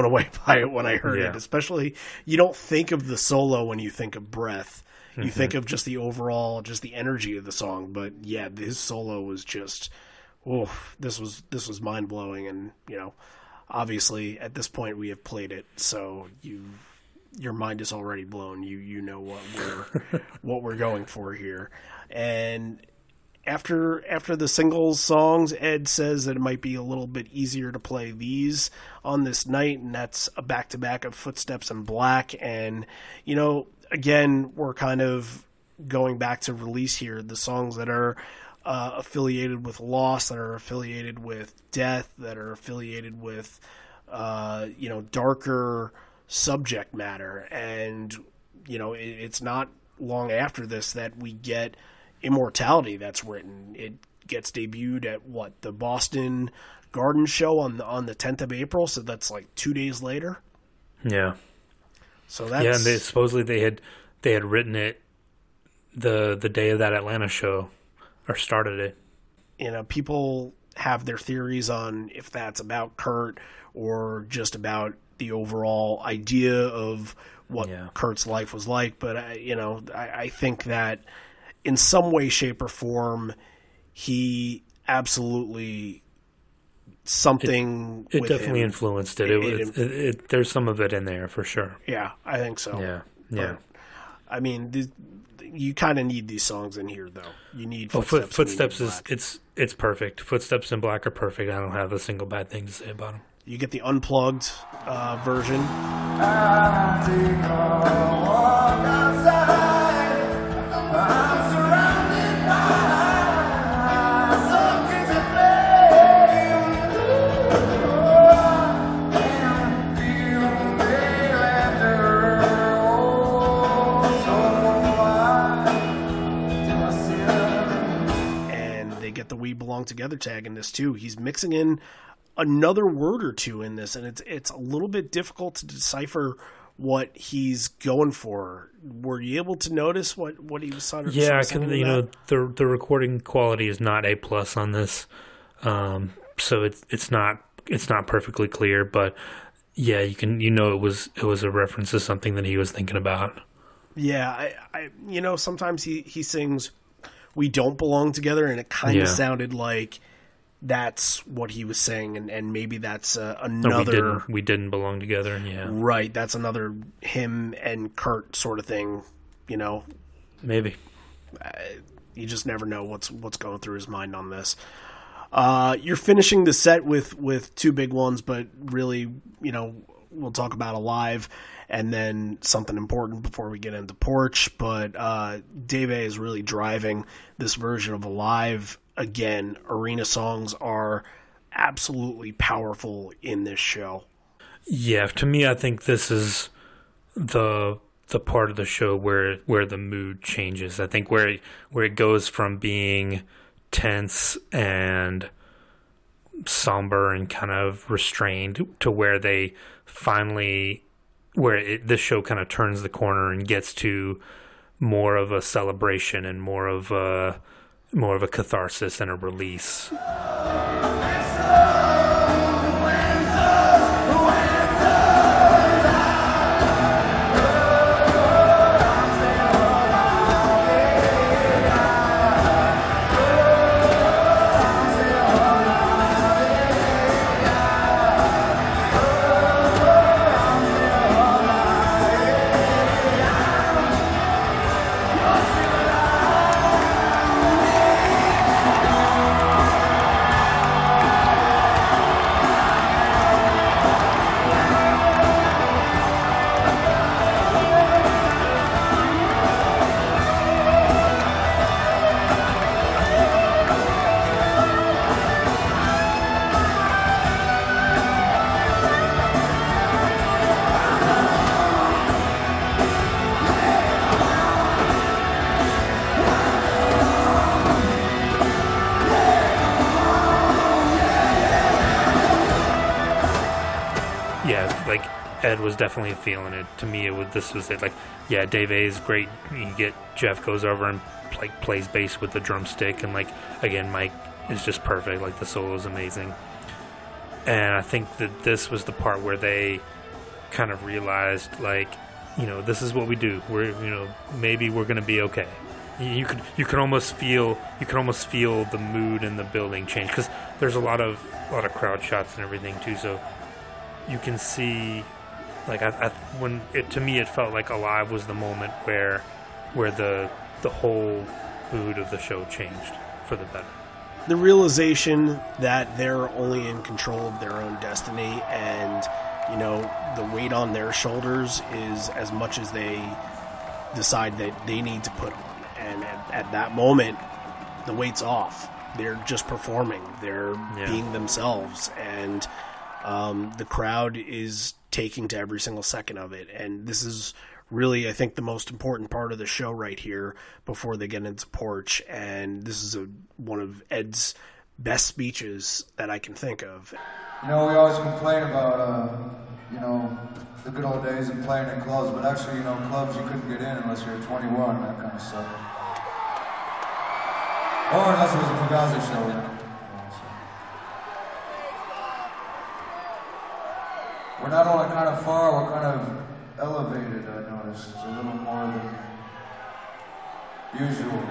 Blown away (laughs) by it when I heard Yeah. it. Especially, you don't think of the solo when you think of Breath. You Mm-hmm. think of just the overall, just the energy of the song. But yeah, his solo was just, oh, this was this was mind blowing. And you know, obviously at this point we have played it, so you your mind is already blown. You you know what we're (laughs) what we're going for here, and after after the singles songs, Ed says that it might be a little bit easier to play these on this night, and that's a back to back of Footsteps and Black. And you know, again, we're kind of going back to release here the songs that are uh, affiliated with loss, that are affiliated with death, that are affiliated with uh, you know darker subject matter, and you know it, it's not long after this that we get Immortality that's written. It gets debuted at what the Boston Garden Show on the on the 10th of April, so that's like two days later. Yeah. So that's Yeah, and they supposedly they had they had written it the the day of that Atlanta show or started it. you know people have their theories on if that's about Kurt or just about the overall idea of what Yeah. Kurt's life was like. But I, you know, I, I think that in some way, shape, or form, he absolutely something. It with definitely him. influenced it. It- It, it- it, it, there's some of it in there for sure. Yeah, I think so. Yeah. Yeah. I mean, th- you kind of need these songs in here, though. You need Oh, footsteps. foot, and need footsteps is Black. it's it's perfect. Footsteps in black are perfect. I don't have a single bad thing to say about them. You get the unplugged uh, version. Together" tag in this too. He's mixing in another word or two in this, and it's it's a little bit difficult to decipher what he's going for. Were you able to notice what what he was of Yeah, I can. You know, the the recording quality is not a plus on this, um, so it's it's not it's not perfectly clear. But yeah, you can you know it was it was a reference to something that he was thinking about. yeah, I, I you know sometimes he he sings "We Don't Belong Together," and it kind of Yeah. sounded like that's what he was saying, and and maybe that's uh, No, we another. didn't we didn't belong together. Yeah, Right, that's another him and Kurt sort of thing, you know. maybe. you just never know what's what's going through his mind on this. Uh, you're finishing the set with with two big ones, but really, you know, we'll talk about alive and then something important before we get into porch. But uh, Dave A is really driving this version of alive again. Arena songs are absolutely powerful in this show. Yeah, to me, I think this is the the part of the show where where the mood changes. I think where it, where it goes from being tense and somber and kind of restrained to where they finally where it, this show kind of turns the corner and gets to more of a celebration and more of a more of a catharsis and a release. Ed was definitely feeling it. To me, it was this was it. Like, yeah, Dave A is great. You get Jeff goes over and like plays bass with the drumstick, and like again, Mike is just perfect. Like the solo is amazing, and I think that this was the part where they kind of realized, like, you know, this is what we do. We're, you know, maybe we're gonna be okay. You- could you can almost feel you can almost feel the mood in the building change because there's a lot of a lot of crowd shots and everything too. So you can see like I, I when it to me it felt like alive was the moment where where the the whole mood of the show changed for the better. The realization that they're only in control of their own destiny and, you know, the weight on their shoulders is as much as they decide that they need to put on. And at, at that moment, the weight's off. They're just performing, they're Yeah. being themselves. And um, the crowd is taking to every single second of it. And this is really, I think, the most important part of the show right here before they get into Porch. And this is a, one of Ed's best speeches that I can think of. You know, we always complain about, uh, you know, the good old days of playing in clubs, but actually, you know, clubs you couldn't get in unless you're 21, that kind of stuff. Or unless it was a Fugazi show. you know. We're not only kind of far, we're kind of elevated, I noticed. It's a little more than usual.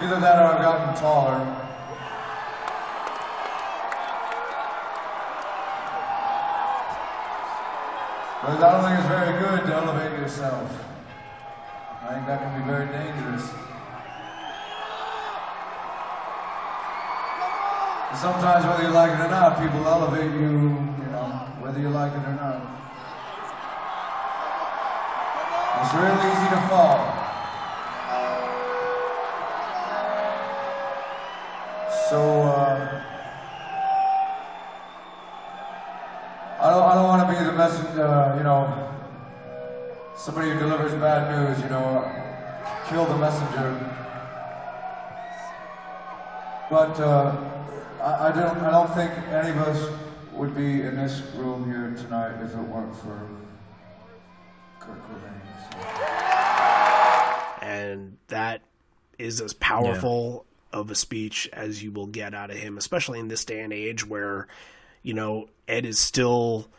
Either that or I've gotten taller. But I don't think it's very good to elevate yourself. I think that can be very dangerous. Sometimes, whether you like it or not, people elevate you, whether you like it or not. It's real easy to fall. So, uh, I don't, I don't want to be the messenger, uh, you know, somebody who delivers bad news, you know, kill the messenger. But uh, I, I don't, I don't think any of us would be in this room here tonight if it weren't for Kurt Cobain. So. and that is as powerful of a speech as you will get out of him, especially in this day and age where, you know, Ed is still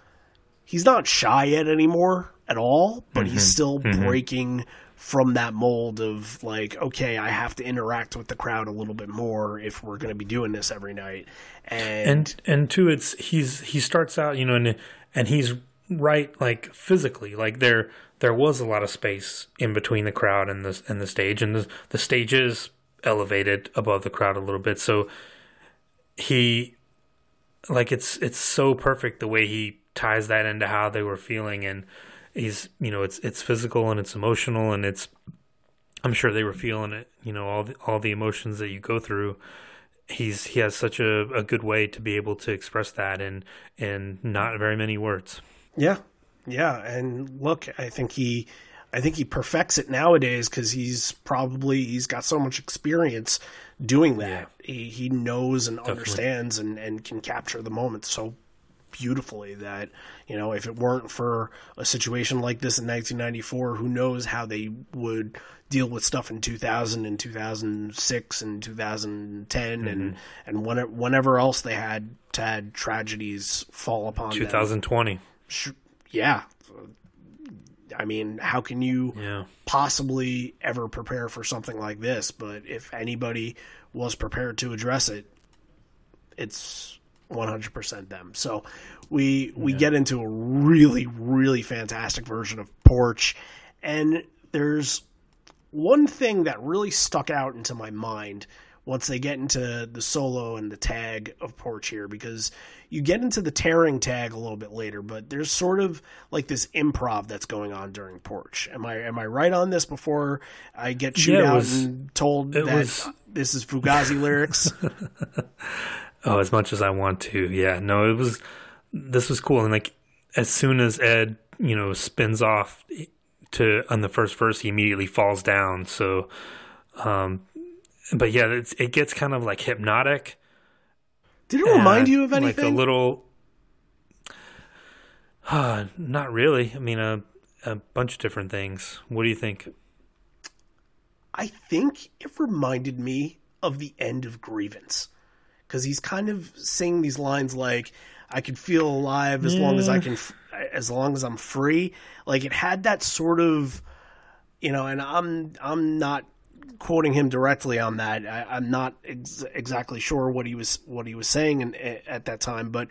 he's not shy yet anymore at all, but he's mm-hmm. still mm-hmm. breaking from that mold of like, okay, I have to interact with the crowd a little bit more if we're going to be doing this every night. And, and and two it's he's he starts out you know and and he's right like physically like there there was a lot of space in between the crowd and the and the stage and the the stage is elevated above the crowd a little bit so he like it's it's so perfect the way he ties that into how they were feeling and he's you know it's it's physical and it's emotional and it's I'm sure they were feeling it you know all the, all the emotions that you go through. He's he has such a, a good way to be able to express that in in not very many words. Yeah, yeah, and look, I think he, I think he perfects it nowadays because he's probably he's got so much experience doing that. He he knows and understands and and can capture the moment. So beautifully that you know if it weren't for a situation like this in 1994 who knows how they would deal with stuff in 2000 and 2006 and 2010 and mm-hmm. and whenever, whenever else they had to had tragedies fall upon them 2020. sh- yeah i mean how can you Yeah. possibly ever prepare for something like this but if anybody was prepared to address it it's 100% them so we we get into a really really fantastic version of porch and there's one thing that really stuck out into my mind once they get into the solo and the tag of Porch here because you get into the tearing tag a little bit later, but there's sort of like this improv that's going on during Porch. Am I am I right on this before I get chewed Yeah, out was- and told that was- this is Fugazi lyrics? (laughs) (laughs) Oh, as much as I want to. Yeah. No, it was this was cool and like as soon as Ed, you know, spins off to on the first verse he immediately falls down. So um but yeah, it's, it gets kind of like hypnotic. Did it remind you of anything? Like a little. Uh, not really. I mean, a a bunch of different things. What do you think? I think it reminded me of the end of Grievance because he's kind of saying these lines like "I can feel alive as long as I mm. can, f- as long as I'm free." Like it had that sort of, you know. And I'm I'm not quoting him directly on that. I, I'm not ex- exactly sure what he was what he was saying in, at that time, but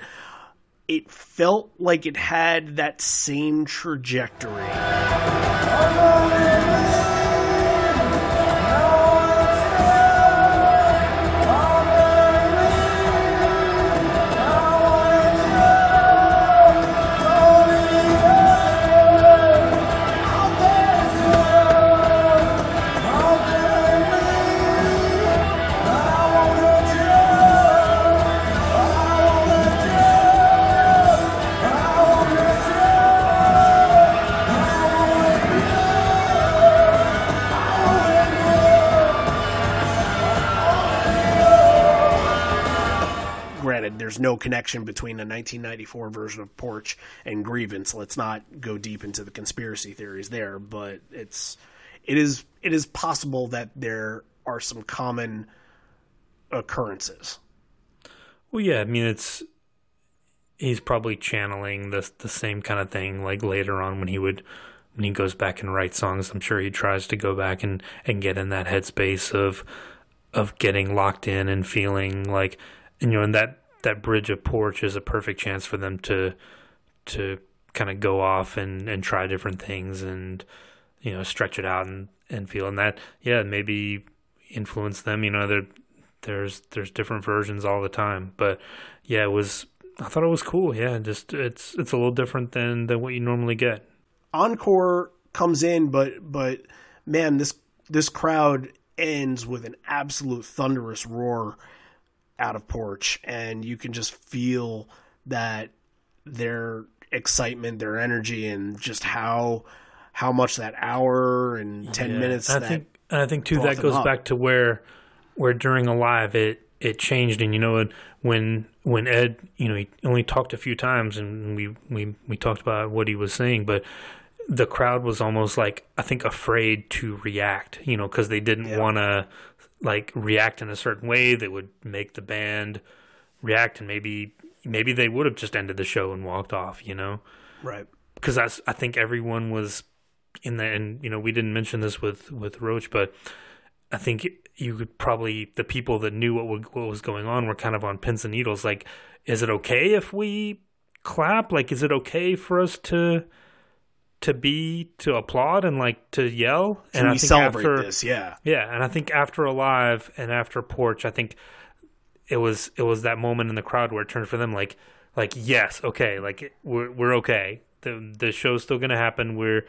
it felt like it had that same trajectory. No connection between a 1994 version of Porch and Grievance. Let's not go deep into the conspiracy theories there, but it's it is it is possible that there are some common occurrences. Well, yeah, I mean it's he's probably channeling the the same kind of thing like later on when he would when he goes back and writes songs. I'm sure he tries to go back and and get in that headspace of of getting locked in and feeling like you know and that that bridge of porch is a perfect chance for them to to kind of go off and and try different things and you know stretch it out and and feel. And that yeah maybe influence them you know there there's there's different versions all the time. But yeah it was i thought it was cool. Yeah just it's it's a little different than than what you normally get. Encore comes in but but man this this crowd ends with an absolute thunderous roar out of porch and you can just feel that their excitement their energy and just how how much that hour and 10 Yeah. minutes I that think and I think too that goes up. back to where where during Alive it it changed and you know when when Ed you know he only talked a few times and we we we talked about what he was saying but the crowd was almost like I think afraid to react you know cuz they didn't Yeah. want to like react in a certain way that would make the band react and maybe maybe they would have just ended the show and walked off you know right because i think everyone was in the and you know we didn't mention this with with Roach, but I think you could probably the people that knew what what was going on were kind of on pins and needles. Like, is it okay if we clap? Like, is it okay for us to to be to applaud and like to yell? Can and we celebrate this yeah yeah, and I think after Alive and after Porch, I think it was it was that moment in the crowd where it turned for them like like yes, okay, like we're we're okay. The the show's still gonna happen. We're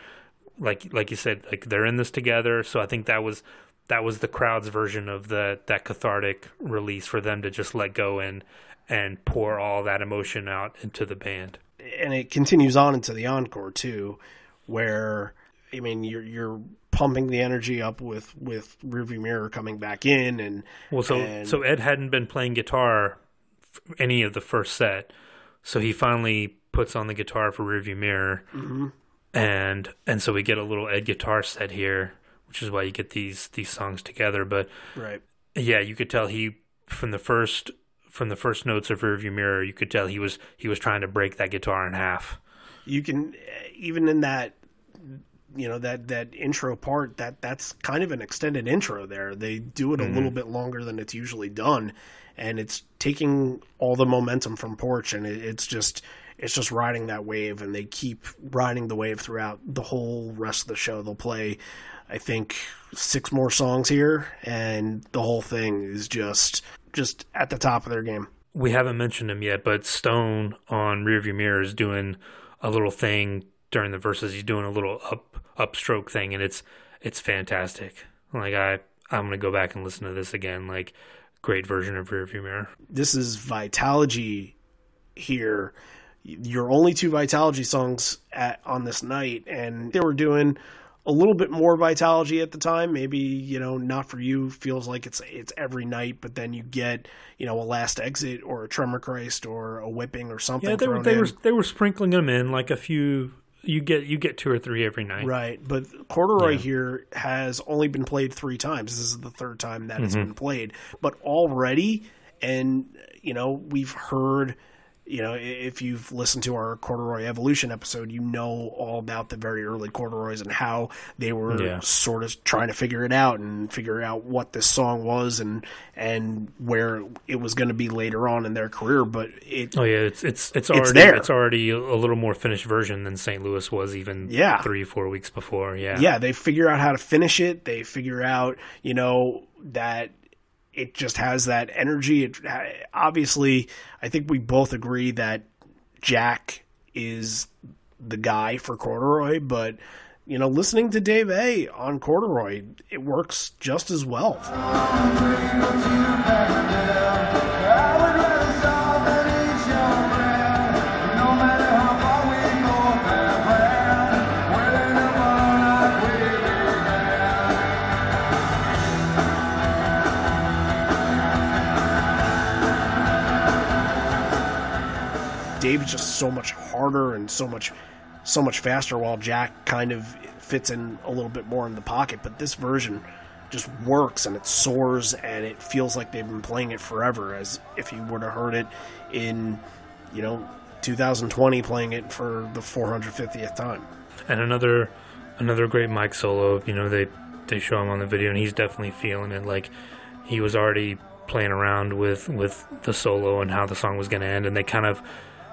like like you said, like they're in this together. So I think that was that was the crowd's version of the that cathartic release for them to just let go and and pour all that emotion out into the band. and it continues on into the encore too, where I mean you're you're pumping the energy up with with rearview mirror coming back in and Well, so and- so Ed hadn't been playing guitar any of the first set, so he finally puts on the guitar for Rearview Mirror, mm-hmm. and and so we get a little Ed guitar set here, which is why you get these these songs together. But right yeah, you could tell he from the first from the first notes of Rearview Mirror, you could tell he was he was trying to break that guitar in half. You can eh, even in that you know that that intro part that that's kind of an extended intro there. They do it a mm-hmm. little bit longer than it's usually done and it's taking all the momentum from porch and it, it's just it's just riding that wave and they keep riding the wave throughout the whole rest of the show. They'll play i think six more songs here and the whole thing is just just at the top of their game. We haven't mentioned him yet, but Stone on Rearview Mirror is doing a little thing during the verses. He's doing a little up upstroke thing, and it's it's fantastic. Like I I'm gonna go back and listen to this again. Like great version of Rearview Mirror. this is Vitalogy here. Your only two Vitalogy songs at, on this night, and they were doing a little bit more Vitalogy at the time. Maybe you know, not for you feels like it's it's every night, but then you get you know a Last Exit or a Tremor Christ or a Whipping or something. Yeah, they were they in. were they were sprinkling them in like a few. You get you get two or three every night. Right, but Corduroy Yeah. here has only been played three times. This is the third time that Mm-hmm. it's been played, but already, and you know, we've heard, you know, if you've listened to our Corduroy Evolution episode, you know all about the very early Corduroys and how they were Yeah. sort of trying to figure it out and figure out what this song was and and where it was going to be later on in their career. But it, Oh yeah, it's it's it's already there. it's already a a little more finished version than St. Louis was even Yeah. three four weeks before. Yeah, yeah, they figure out how to finish it. They figure out, you know, that it just has that energy. It obviously, I think we both agree that Jack is the guy for Corduroy, but you know, listening to Dave A on Corduroy, it works just as well. It's just so much harder and so much so much faster while Jack kind of fits in a little bit more in the pocket. But this version just works and it soars and it feels like they've been playing it forever as if you would have heard it in, you know, 2020 playing it for the 450th time. And another another great Mike solo. You know, they they show him on the video, and he's definitely feeling it. Like he was already playing around with with the solo and how the song was going to end, and they kind of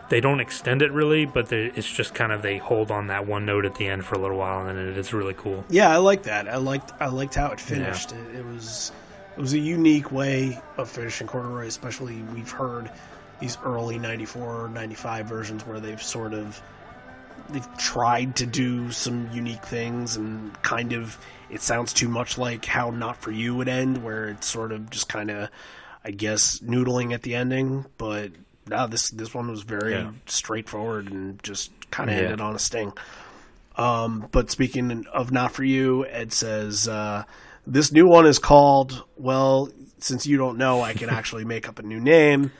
they don't extend it really, but it's just kind of they hold on that one note at the end for a little while, and then it is really cool. Yeah, I like that. I liked I liked how it finished. It, it was it was a unique way of finishing corduroy, especially we've heard these early 94 95 versions where they've sort of they've tried to do some unique things and kind of it sounds too much like how not for you would end where it's sort of just kind of i guess noodling at the ending but no this this one was very Yeah. straightforward and just kind of Yeah. ended on a sting um, but speaking of not for you ed says uh, this new one is called well since you don't know i can (laughs) actually make up a new name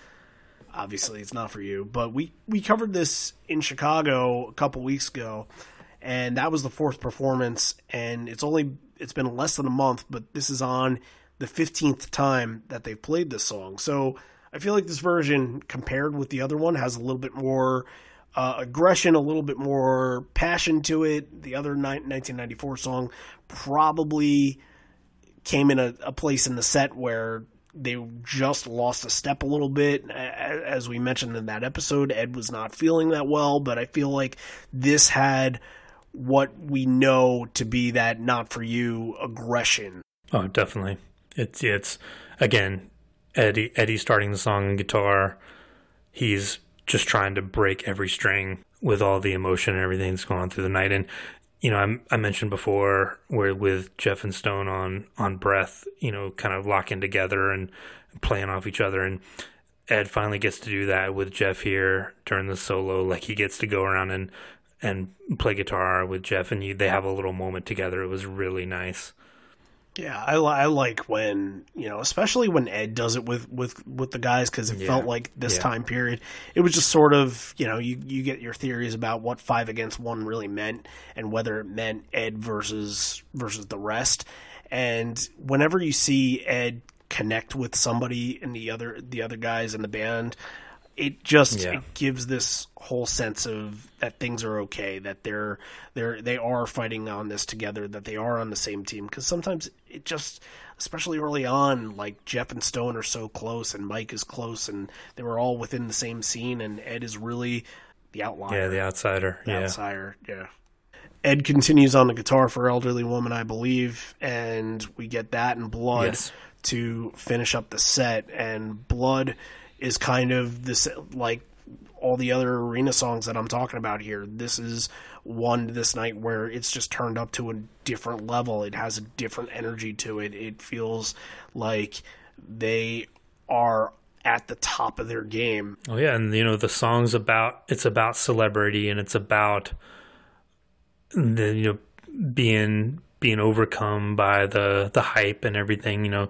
obviously it's not for you but we we covered this in chicago a couple weeks ago and that was the fourth performance and it's only it's been less than a month but this is on the 15th time that they've played this song so i feel like this version compared with the other one has a little bit more uh, aggression a little bit more passion to it the other ni- 1994 song probably came in a, a place in the set where they just lost a step a little bit. As we mentioned in that episode, Ed was not feeling that well, but I feel like this had what we know to be that not for you aggression. Oh, definitely. It's it's again Eddie Eddie starting the song on guitar. He's just trying to break every string with all the emotion and everything that's going on through the night. And you know, I, I mentioned before where with Jeff and Stone on on Breath, you know, kind of locking together and playing off each other. And Ed finally gets to do that with Jeff here during the solo. Like he gets to go around and and play guitar with Jeff, and you, they have a little moment together. It was really nice. Yeah, I, I like when you know, especially when Ed does it with with with the guys because it Yeah. felt like this Yeah. time period. It was just sort of you know you you get your theories about what five against one really meant and whether it meant Ed versus versus the rest. And whenever you see Ed connect with somebody in the other the other guys in the band, it just Yeah. it gives this whole sense of that things are okay that they're they're they are fighting on this together that they are on the same team because sometimes it just especially early on like jeff and stone are so close and mike is close and they were all within the same scene and ed is really the outlier Yeah, the outsider. the Yeah. outsider yeah ed continues on the guitar for elderly woman i believe and we get that in blood Yes. to finish up the set and blood is kind of this like all the other arena songs that i'm talking about here. This is one this night where it's just turned up to a different level. It has a different energy to it. It feels like they are at the top of their game. Oh yeah, and you know the song's about it's about celebrity and it's about the you know being being overcome by the the hype and everything. You know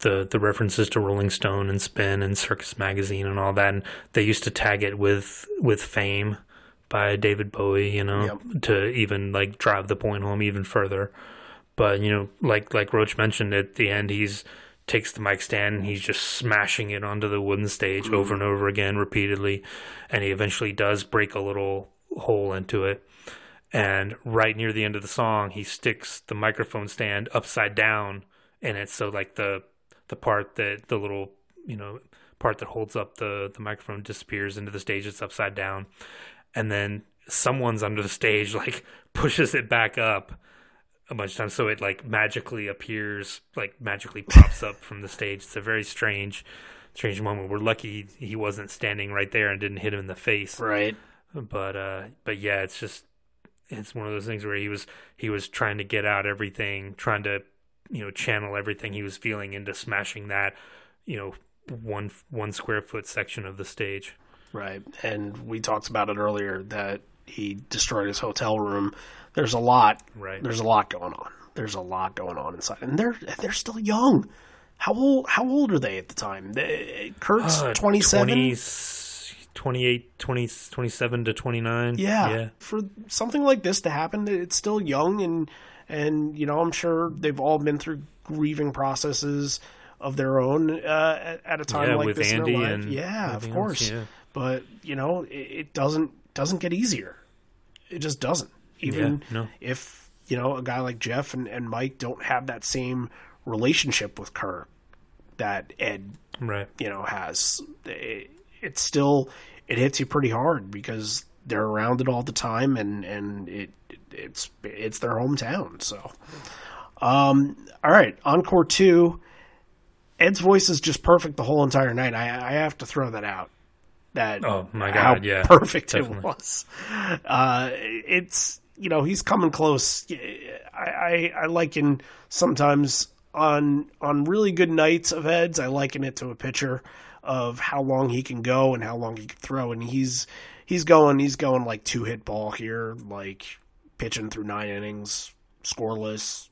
the the references to Rolling Stone and Spin and Circus Magazine and all that. And they used to tag it with with Fame by David Bowie. You know to even like drive the point home even further. But you know, like like Roach mentioned at the end, he's takes the mic stand and he's just smashing it onto the wooden stage mm-hmm. over and over again repeatedly, and he eventually does break a little hole into it. And right near the end of the song, he sticks the microphone stand upside down in it, so like the the part that the little you know part that holds up the the microphone disappears into the stage. It's upside down, and then someone's under the stage (laughs) like pushes it back up a bunch of times. So it like magically appears like magically pops up from the stage. It's a very strange strange moment. We're lucky he wasn't standing right there and didn't hit him in the face. Right. But uh but yeah it's just it's one of those things where he was he was trying to get out everything trying to you know channel everything he was feeling into smashing that you know one one square foot section of the stage Right. And we talked about it earlier that he destroyed his hotel room. There's a lot. Right. There's a lot going on. There's a lot going on inside. And they're they're still young. How old how old are they at the time? They, Kurt's Uh, 27. 20 28, 20, 27 to 29. Yeah, Yeah. for something like this to happen, it's still young and and you know I'm sure they've all been through grieving processes of their own uh, at, at a time Yeah, like this Andy in their life. and yeah, of course. else, yeah. But you know, it, it doesn't doesn't get easier. It just doesn't. Even Yeah, no. if you know a guy like Jeff and, and Mike don't have that same relationship with Kurt that Ed Right. you know has it, it's still it hits you pretty hard because they're around it all the time and and it it's it's their hometown so. Um all right encore 2 Ed's voice is just perfect the whole entire night. I I have to throw that out. That Oh, my how God, yeah, perfect it was. Uh it's you know he's coming close. I I, I liken sometimes on on really good nights of Ed's I liken it to a pitcher of how long he can go and how long he can throw. And he's he's going he's going like two hit ball here like pitching through nine innings scoreless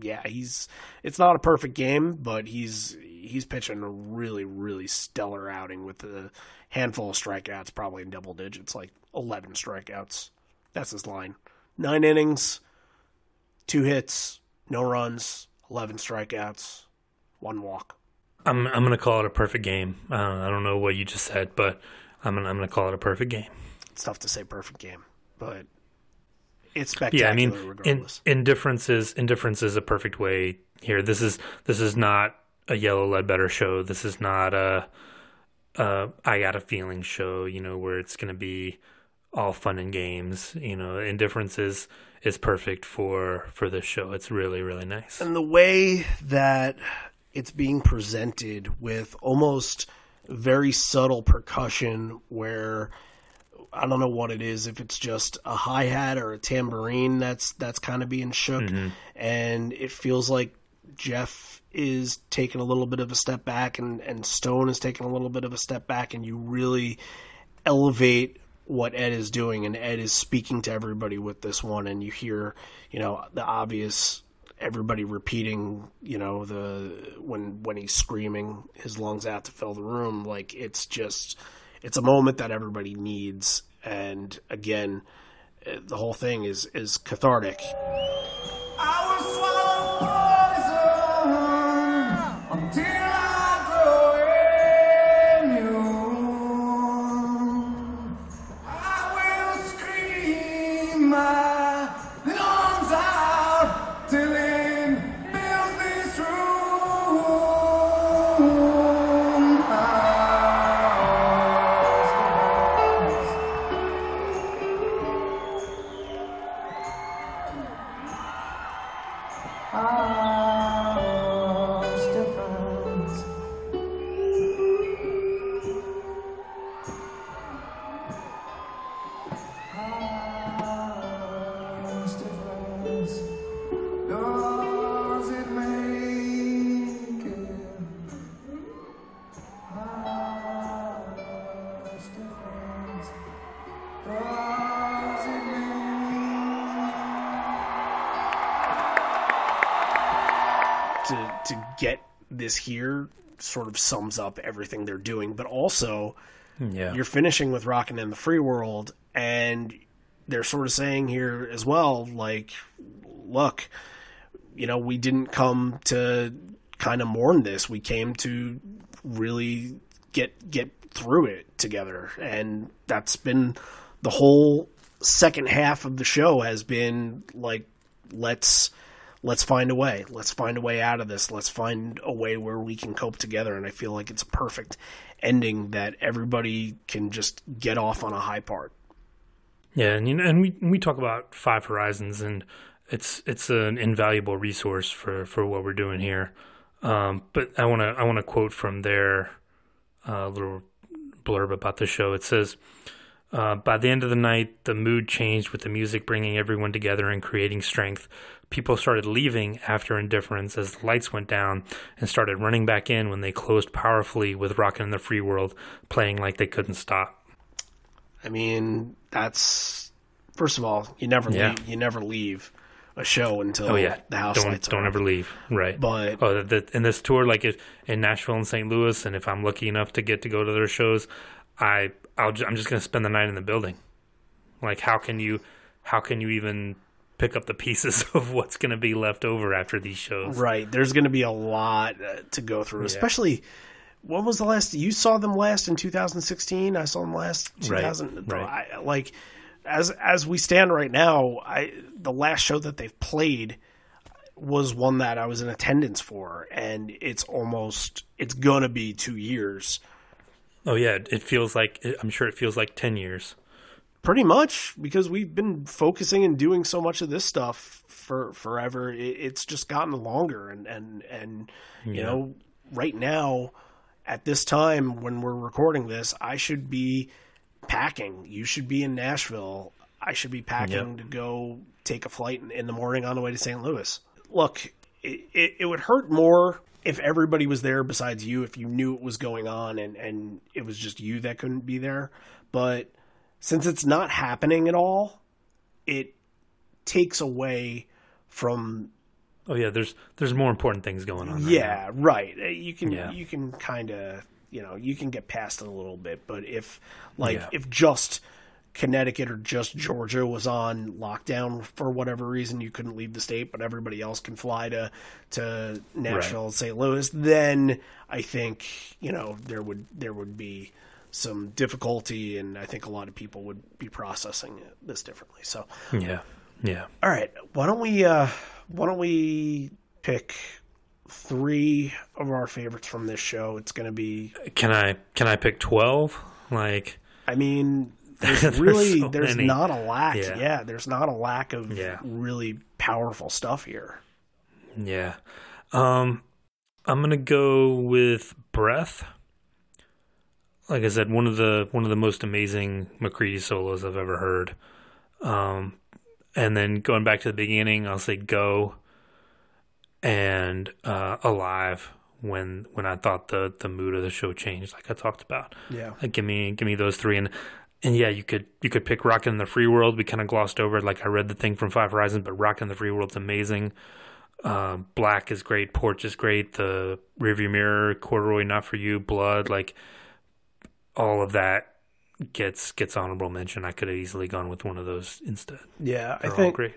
yeah he's it's not a perfect game but he's he's pitching a really really stellar outing with a handful of strikeouts probably in double digits like 11 strikeouts that's his line nine innings two hits no runs 11 strikeouts one walk I'm I'm gonna call it a perfect game. Uh, I don't know what you just said, but I'm gonna I'm gonna call it a perfect game. it's tough to say perfect game but it's spectacular Yeah, I mean, in, indifference is indifference is a perfect way here. This is this is not a yellow Ledbetter show. This is not a, a I got a feeling show. You know, where it's gonna be all fun and games. You know, indifference is is perfect for for this show. It's really really nice. and the way that it's being presented with almost very subtle percussion where I don't know what it is if it's just a hi-hat or a tambourine that's that's kind of being shook. Mm-hmm. And it feels like Jeff is taking a little bit of a step back and and Stone is taking a little bit of a step back and you really elevate what Ed is doing and Ed is speaking to everybody with this one and you hear you know the obvious everybody repeating you know the when when he's screaming his lungs out to fill the room like it's just it's a moment that everybody needs. And again eh, the whole thing is is cathartic this here sort of sums up everything they're doing but also hmm, Yeah, you're finishing with Rockin' in the Free World, and they're sort of saying here as well, like, look, you know, we didn't come to kind of mourn this. We came to really get get through it together, and that's been the whole second half of the show has been like, let's let's find a way. Let's find a way out of this. Let's find a way where we can cope together. And I feel like it's a perfect ending that everybody can just get off on a high part. Yeah, and you know, and we we talk about Five Horizons, and it's it's an invaluable resource for for what we're doing here. Um, but I want to I want to quote from their uh, little blurb about the show. It says. Uh, by the end of the night, the mood changed with the music bringing everyone together and creating strength. People started leaving after indifference as the lights went down and started running back in when they closed powerfully with Rockin' in the Free World playing like they couldn't stop. I mean, that's first of all, you never Yeah. leave, you never leave a show until Oh yeah, the house don't lights don't are ever leave. Right. But oh, the, in this tour, like in Nashville and St. Louis, and if I'm lucky enough to get to go to their shows, I I'll, I'm just gonna spend the night in the building. Like, how can you how can you even pick up the pieces (laughs) of what's gonna be left over after these shows? Right. There's going to be a lot uh, to go through, especially. When was the last you saw them last in 2016? I saw them last Right, 2000. right. I, like as as we stand right now, I the last show that they've played was one that I was in attendance for, and it's almost it's gonna be two years, Oh yeah, it feels like I'm sure it feels like ten years. Pretty much, because we've been focusing and doing so much of this stuff for forever. It, it's just gotten longer, and and and you know, right now at this time when we're recording this, I should be packing. You should be in Nashville. I should be packing Yep. to go take a flight in, in the morning on the way to St. Louis. Look, it, it, it would hurt more if everybody was there besides you, if you knew it was going on and, and it was just you that couldn't be there. But since it's not happening at all, it takes away from Oh yeah, there's there's more important things going on. right yeah, right. Uh, You can Yeah. you can kind of you know you can get past it a little bit, but if like Yeah. if just Connecticut or just Georgia was on lockdown for whatever reason, you couldn't leave the state, but everybody else can fly to to Nashville, St. Louis, then I think you know there would there would be some difficulty, and I think a lot of people would be processing this differently. So. Yeah, yeah. all right, why don't we uh why don't we pick three of our favorites from this show? It's going to be Can I can I pick twelve? Like I mean, there's (laughs) There's really so there's many. not a lack. Yeah. Yeah. there's not a lack of Yeah. really powerful stuff here. yeah. Um, I'm gonna go with breath. Like I said, one of the one of the most amazing McCready solos I've ever heard. Um, and then going back to the beginning, I'll say go and uh, alive when when I thought the the mood of the show changed, like I talked about. Yeah. Like give me give me those three and and yeah, you could you could pick Rockin' in the Free World. We kind of glossed over it. Like I read the thing from Five Horizons, but Rockin' in the Free World's amazing. Uh, Black is great. Porch is great. The Rearview Mirror, Corduroy, Not for You, Blood, like all of that gets gets honorable mention. I could have easily gone with one of those instead. Yeah, I They're all think great.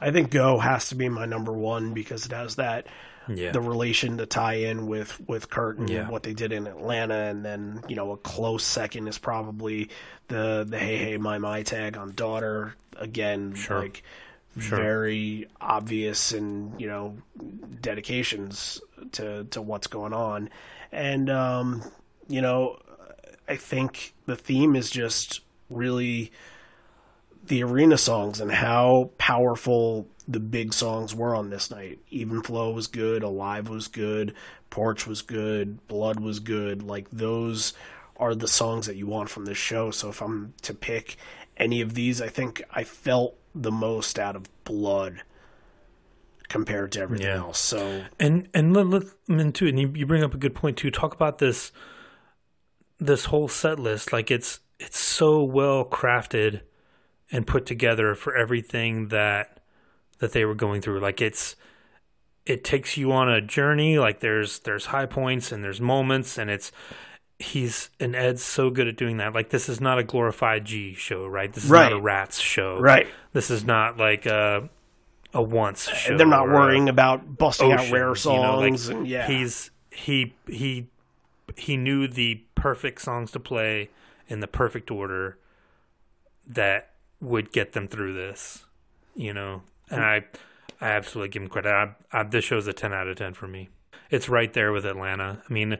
I think Go has to be my number one because it has that Yeah, the relation to tie in with with Kurt and Yeah. what they did in Atlanta, and then you know a close second is probably the the Hey Hey My My tag on Daughter again, Sure. like Sure. very obvious and you know dedications to to what's going on, and um, you know I think the theme is just really the arena songs and how powerful the big songs were on this night. Even Flow was good, Alive was good, Porch was good, Blood was good. Like those are the songs that you want from this show. So if I'm to pick any of these, I think I felt the most out of Blood compared to everything Yeah. else. So and and let, let I mean too, and you, you bring up a good point too. Talk about this this whole set list, like it's it's so well crafted and put together for everything that that they were going through. Like it's it takes you on a journey. Like there's there's high points and there's moments, and it's he's and Ed's so good at doing that. Like this is not a glorified G show, right? This is Right. not a Rats show, right, This is not like a a once show. and they're not worrying about busting out rare oceans, you know, like, songs. and yeah, he's he he he knew the perfect songs to play in the perfect order that would get them through this, you know. And I I absolutely give him credit. I, I, this show's a ten out of ten for me. It's right there with Atlanta. I mean,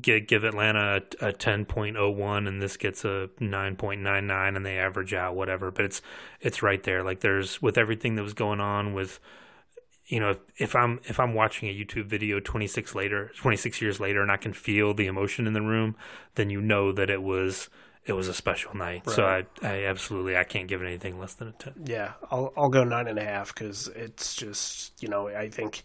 give, give Atlanta a, a ten point oh one, and this gets a nine point nine nine, and they average out whatever. But it's it's right there. Like there's with everything that was going on with you know, if, if I'm if I'm watching a YouTube video 26 later, 26 years later, and I can feel the emotion in the room, then you know that it was it was a special night. So I, I absolutely I can't give it anything less than a 10. Yeah, I'll I'll go nine and a half because it's just you know I think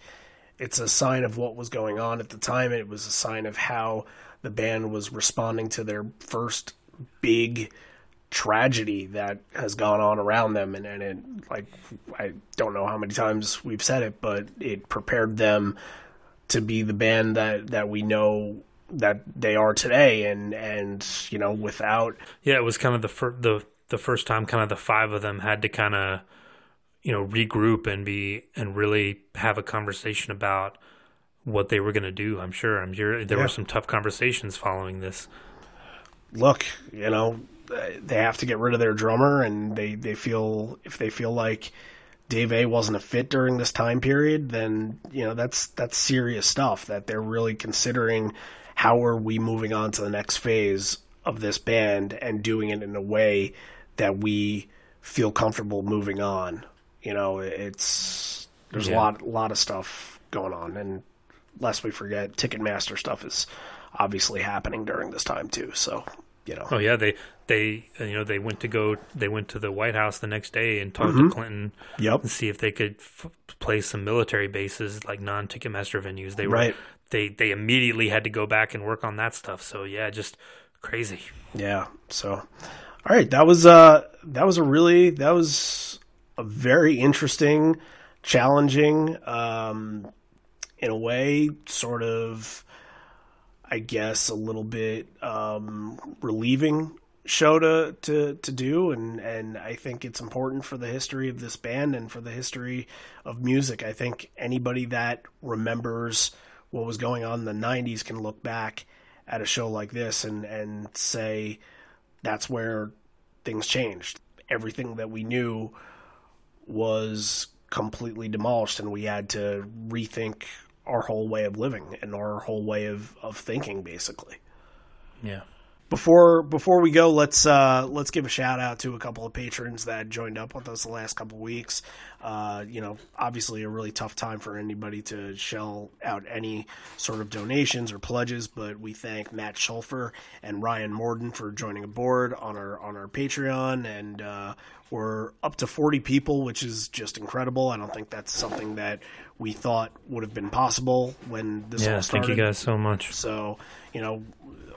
it's a sign of what was going on at the time. It was a sign of how the band was responding to their first big tragedy that has gone on around them, and and it like I don't know how many times we've said it, but it prepared them to be the band that that we know that they are today, and and you know without Yeah, it was kind of the fir- the the first time kind of the five of them had to kind of you know regroup and be and really have a conversation about what they were going to do. I'm sure. I'm sure there Yeah. were some tough conversations following this. look, you know, they have to get rid of their drummer, and they they feel if they feel like Dave A wasn't a fit during this time period, then you know that's that's serious stuff that they're really considering. How are we moving on to the next phase of this band and doing it in a way that we feel comfortable moving on? You know, it's there's a Yeah. lot lot of stuff going on, and lest we forget, Ticketmaster stuff is obviously happening during this time too. So you know, Oh yeah, they they uh, you know they went to go they went to the White House the next day and talked Mm-hmm. to Clinton yep, and see if they could f- play some military bases like non Ticketmaster venues. They were Right. they they immediately had to go back and work on that stuff. So yeah, just crazy. yeah. So, all right, that was uh that was a really that was a very interesting, challenging, um, in a way, sort of, I guess, a little bit um, relieving show to, to, to do and, and I think it's important for the history of this band and for the history of music. I think anybody that remembers what was going on in the nineties can look back at a show like this and, and say that's where things changed. Everything that we knew was completely demolished and we had to rethink our whole way of living and our whole way of, of thinking basically. Yeah. Before before we go, let's uh, let's give a shout out to a couple of patrons that joined up with us the last couple of weeks. Uh, you know, obviously a really tough time for anybody to shell out any sort of donations or pledges, but we thank Matt Schulfer and Ryan Morden for joining aboard on our on our Patreon, and uh, we're up to forty people, which is just incredible. I don't think that's something that we thought would have been possible when this Yeah. all started. Thank you guys so much. So, you know,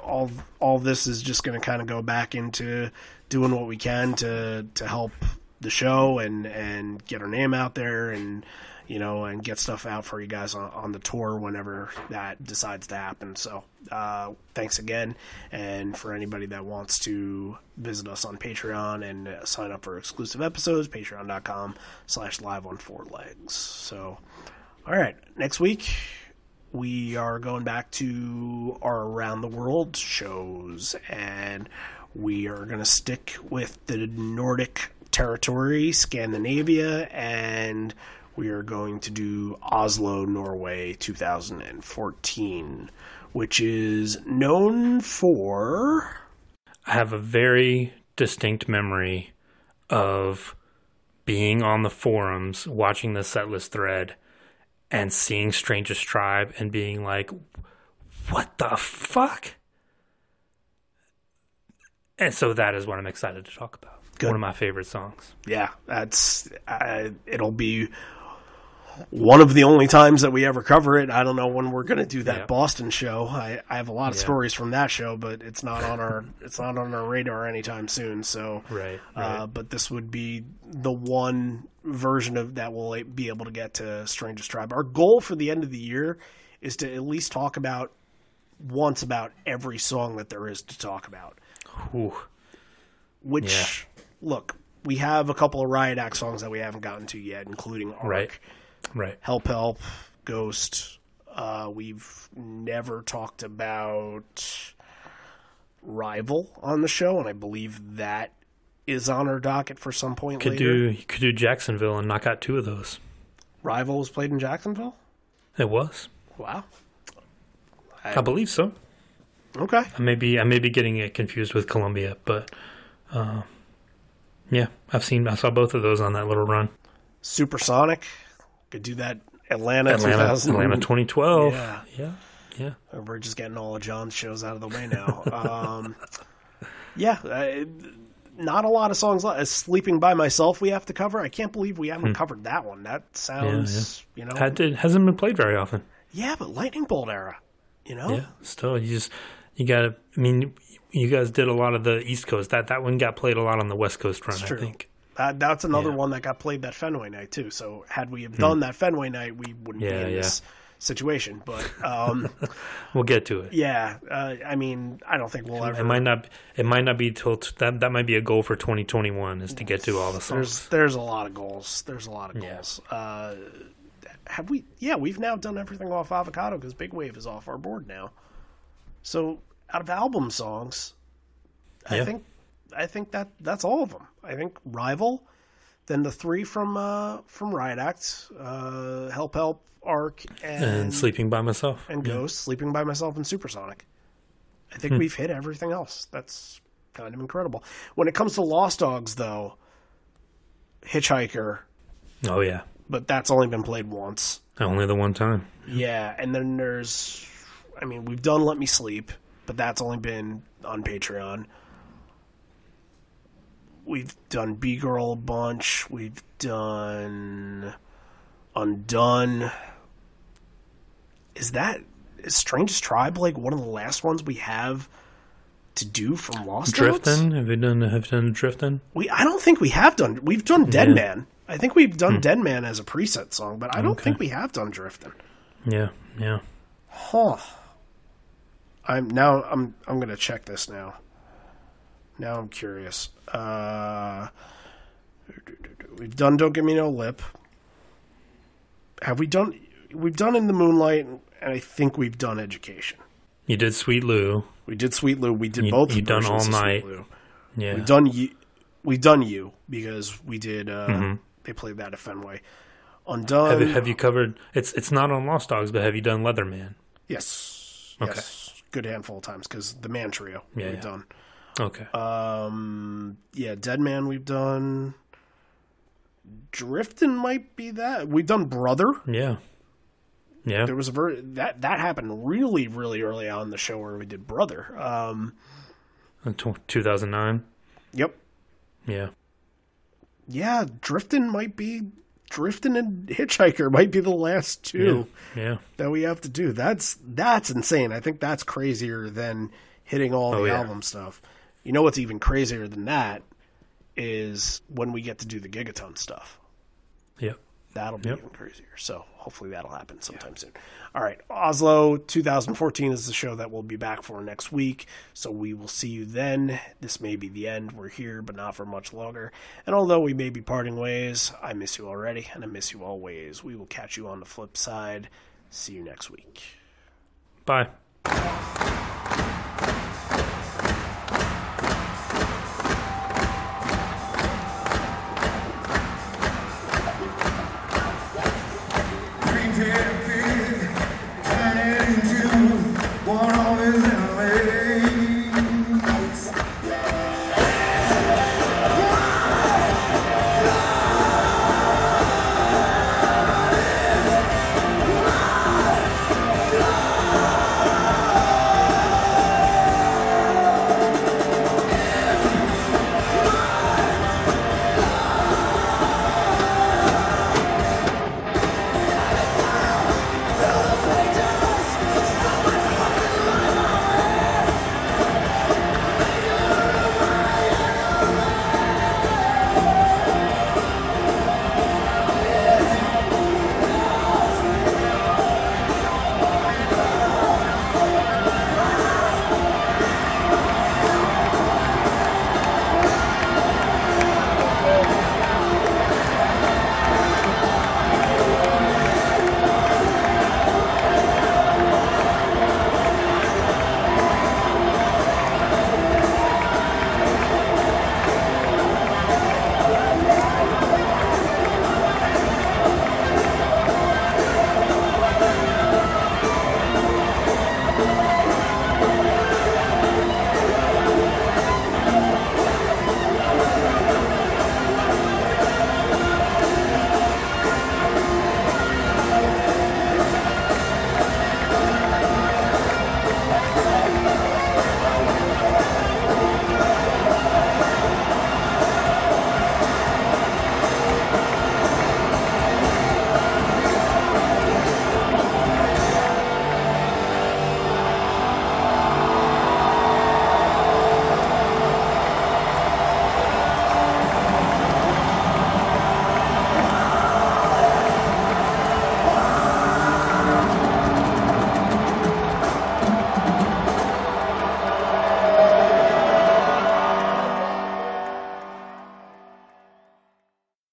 all all this is just going to kind of go back into doing what we can to to help the show and and get our name out there and you know and get stuff out for you guys on, on the tour whenever that decides to happen. So, uh, thanks again, and for anybody that wants to visit us on Patreon and uh, sign up for exclusive episodes, Patreon.com/slash Live on Four Legs. So, all right, next week we are going back to our around the world shows and we are going to stick with the Nordic territory, Scandinavia, and we are going to do Oslo, Norway 2014, which is known for. I have a very distinct memory of being on the forums, watching the setlist thread, and seeing Strangest Tribe and being like, what the fuck? And so that is what I'm excited to talk about. Good. One of my favorite songs. Yeah, that's. Uh, it'll be one of the only times that we ever cover it. I don't know when we're going to do that Yeah. Boston show. I, I have a lot of Yeah. stories from that show, but it's not on our (laughs) it's not on our radar anytime soon. So Right, Uh, but this would be the one version of that we'll be able to get to Strangest Tribe. Our goal for the end of the year is to at least talk about once about every song that there is to talk about. Ooh. Which look, we have a couple of Riot Act songs that we haven't gotten to yet, including Arc. Right. Right. Help Help, Ghost. Uh, we've never talked about Rival on the show, and I believe that is on our docket for some point Could later. do you could do Jacksonville and knock out two of those. Rival was played in Jacksonville. It was. Wow. I believe so. Okay. I may be I may be getting it confused with Columbia, but uh, yeah, I've seen I saw both of those on that little run. Supersonic could do that. Atlanta, Atlanta, 2000. Atlanta 2012. Yeah. yeah, yeah. We're just getting all of John's shows out of the way now. (laughs) um, yeah, uh, not a lot of songs left. Sleeping by myself, we have to cover. I can't believe we haven't covered that one. That sounds, you know, Had to, hasn't been played very often. yeah, but Lightning Bolt era, you know, Yeah, still you just you got to. I mean, you guys did a lot of the East Coast. That that one got played a lot on the West Coast run. I think. That, that's another Yeah. Hmm. one that got played that Fenway night too. So had we have done that Fenway night, we wouldn't Yeah, be in yeah. this situation. But um, (laughs) We'll get to it. yeah, uh, I mean, I don't think we'll ever. It might not. It might not be till t- that. That might be a goal for 2021 is to get to all the songs. there's there's a lot of goals. There's a lot of goals. Uh, have we? Yeah, we've now done everything off Avocado because Big Wave is off our board now. So out of album songs, I think I think that that's all of them. I think Rival, then the three from uh, from Riot Act, uh, Help Help, Arc, and And sleeping by myself. and Ghost, Sleeping by Myself, and Supersonic. I Hmm. think we've hit everything else. That's kind of incredible. When it comes to Lost Dogs, though, Hitchhiker, Oh yeah, but that's only been played once. only the one time. Yeah, and then there's, I mean, we've done Let Me Sleep, but that's only been on Patreon. We've done Bee Girl a bunch. We've done Undone. Is that is Strangest Tribe like one of the last ones we have to do from Lost? Drifting. Have you done? Have done drifting? We I don't think we have done. We've done Dead Yeah. Man. I think we've done hmm. Dead Man as a preset song, but I don't Okay. think we have done Drifting. Yeah, yeah. Huh. I'm now I'm I'm gonna check this now. Now I'm curious. Uh, we've done Don't Give Me No Lip. Have we done? We've done In the Moonlight, and I think we've done Education. You did Sweet Lew. We did Sweet Lew. We did You- both. you done All of Sweet Night. Lou. Yeah. We've done you. We've done you because we did. Uh, Mm-hmm. They played that at Fenway. Undone. Have, you- have you covered? It's it's not on Lost Dogs, but have you done Leatherman? Yes. Okay. Yes. Good handful of times because the Man Trio Yeah, we've yeah. done. Okay. Um, yeah, Dead Man we've done. Drifting might be that we've done Brother. yeah. Yeah. There was a ver- that that happened really really early on in the show where we did Brother. Um, In tw 2009. yep, Yeah. yeah, Drifting might be Drifting and Hitchhiker might be the last two Yeah. that we have to do. That's that's insane. I think that's crazier than hitting all Oh, the yeah. album stuff. You know what's even crazier than that is when we get to do the Gigaton stuff. Yeah. That'll be Yep. even crazier. So hopefully that'll happen sometime soon. All right, Oslo 2014 is the show that we'll be back for next week. So we will see you then. This may be the end. We're here, but not for much longer. And although we may be parting ways, I miss you already, and I miss you always. We will catch you on the flip side. See you next week. Bye.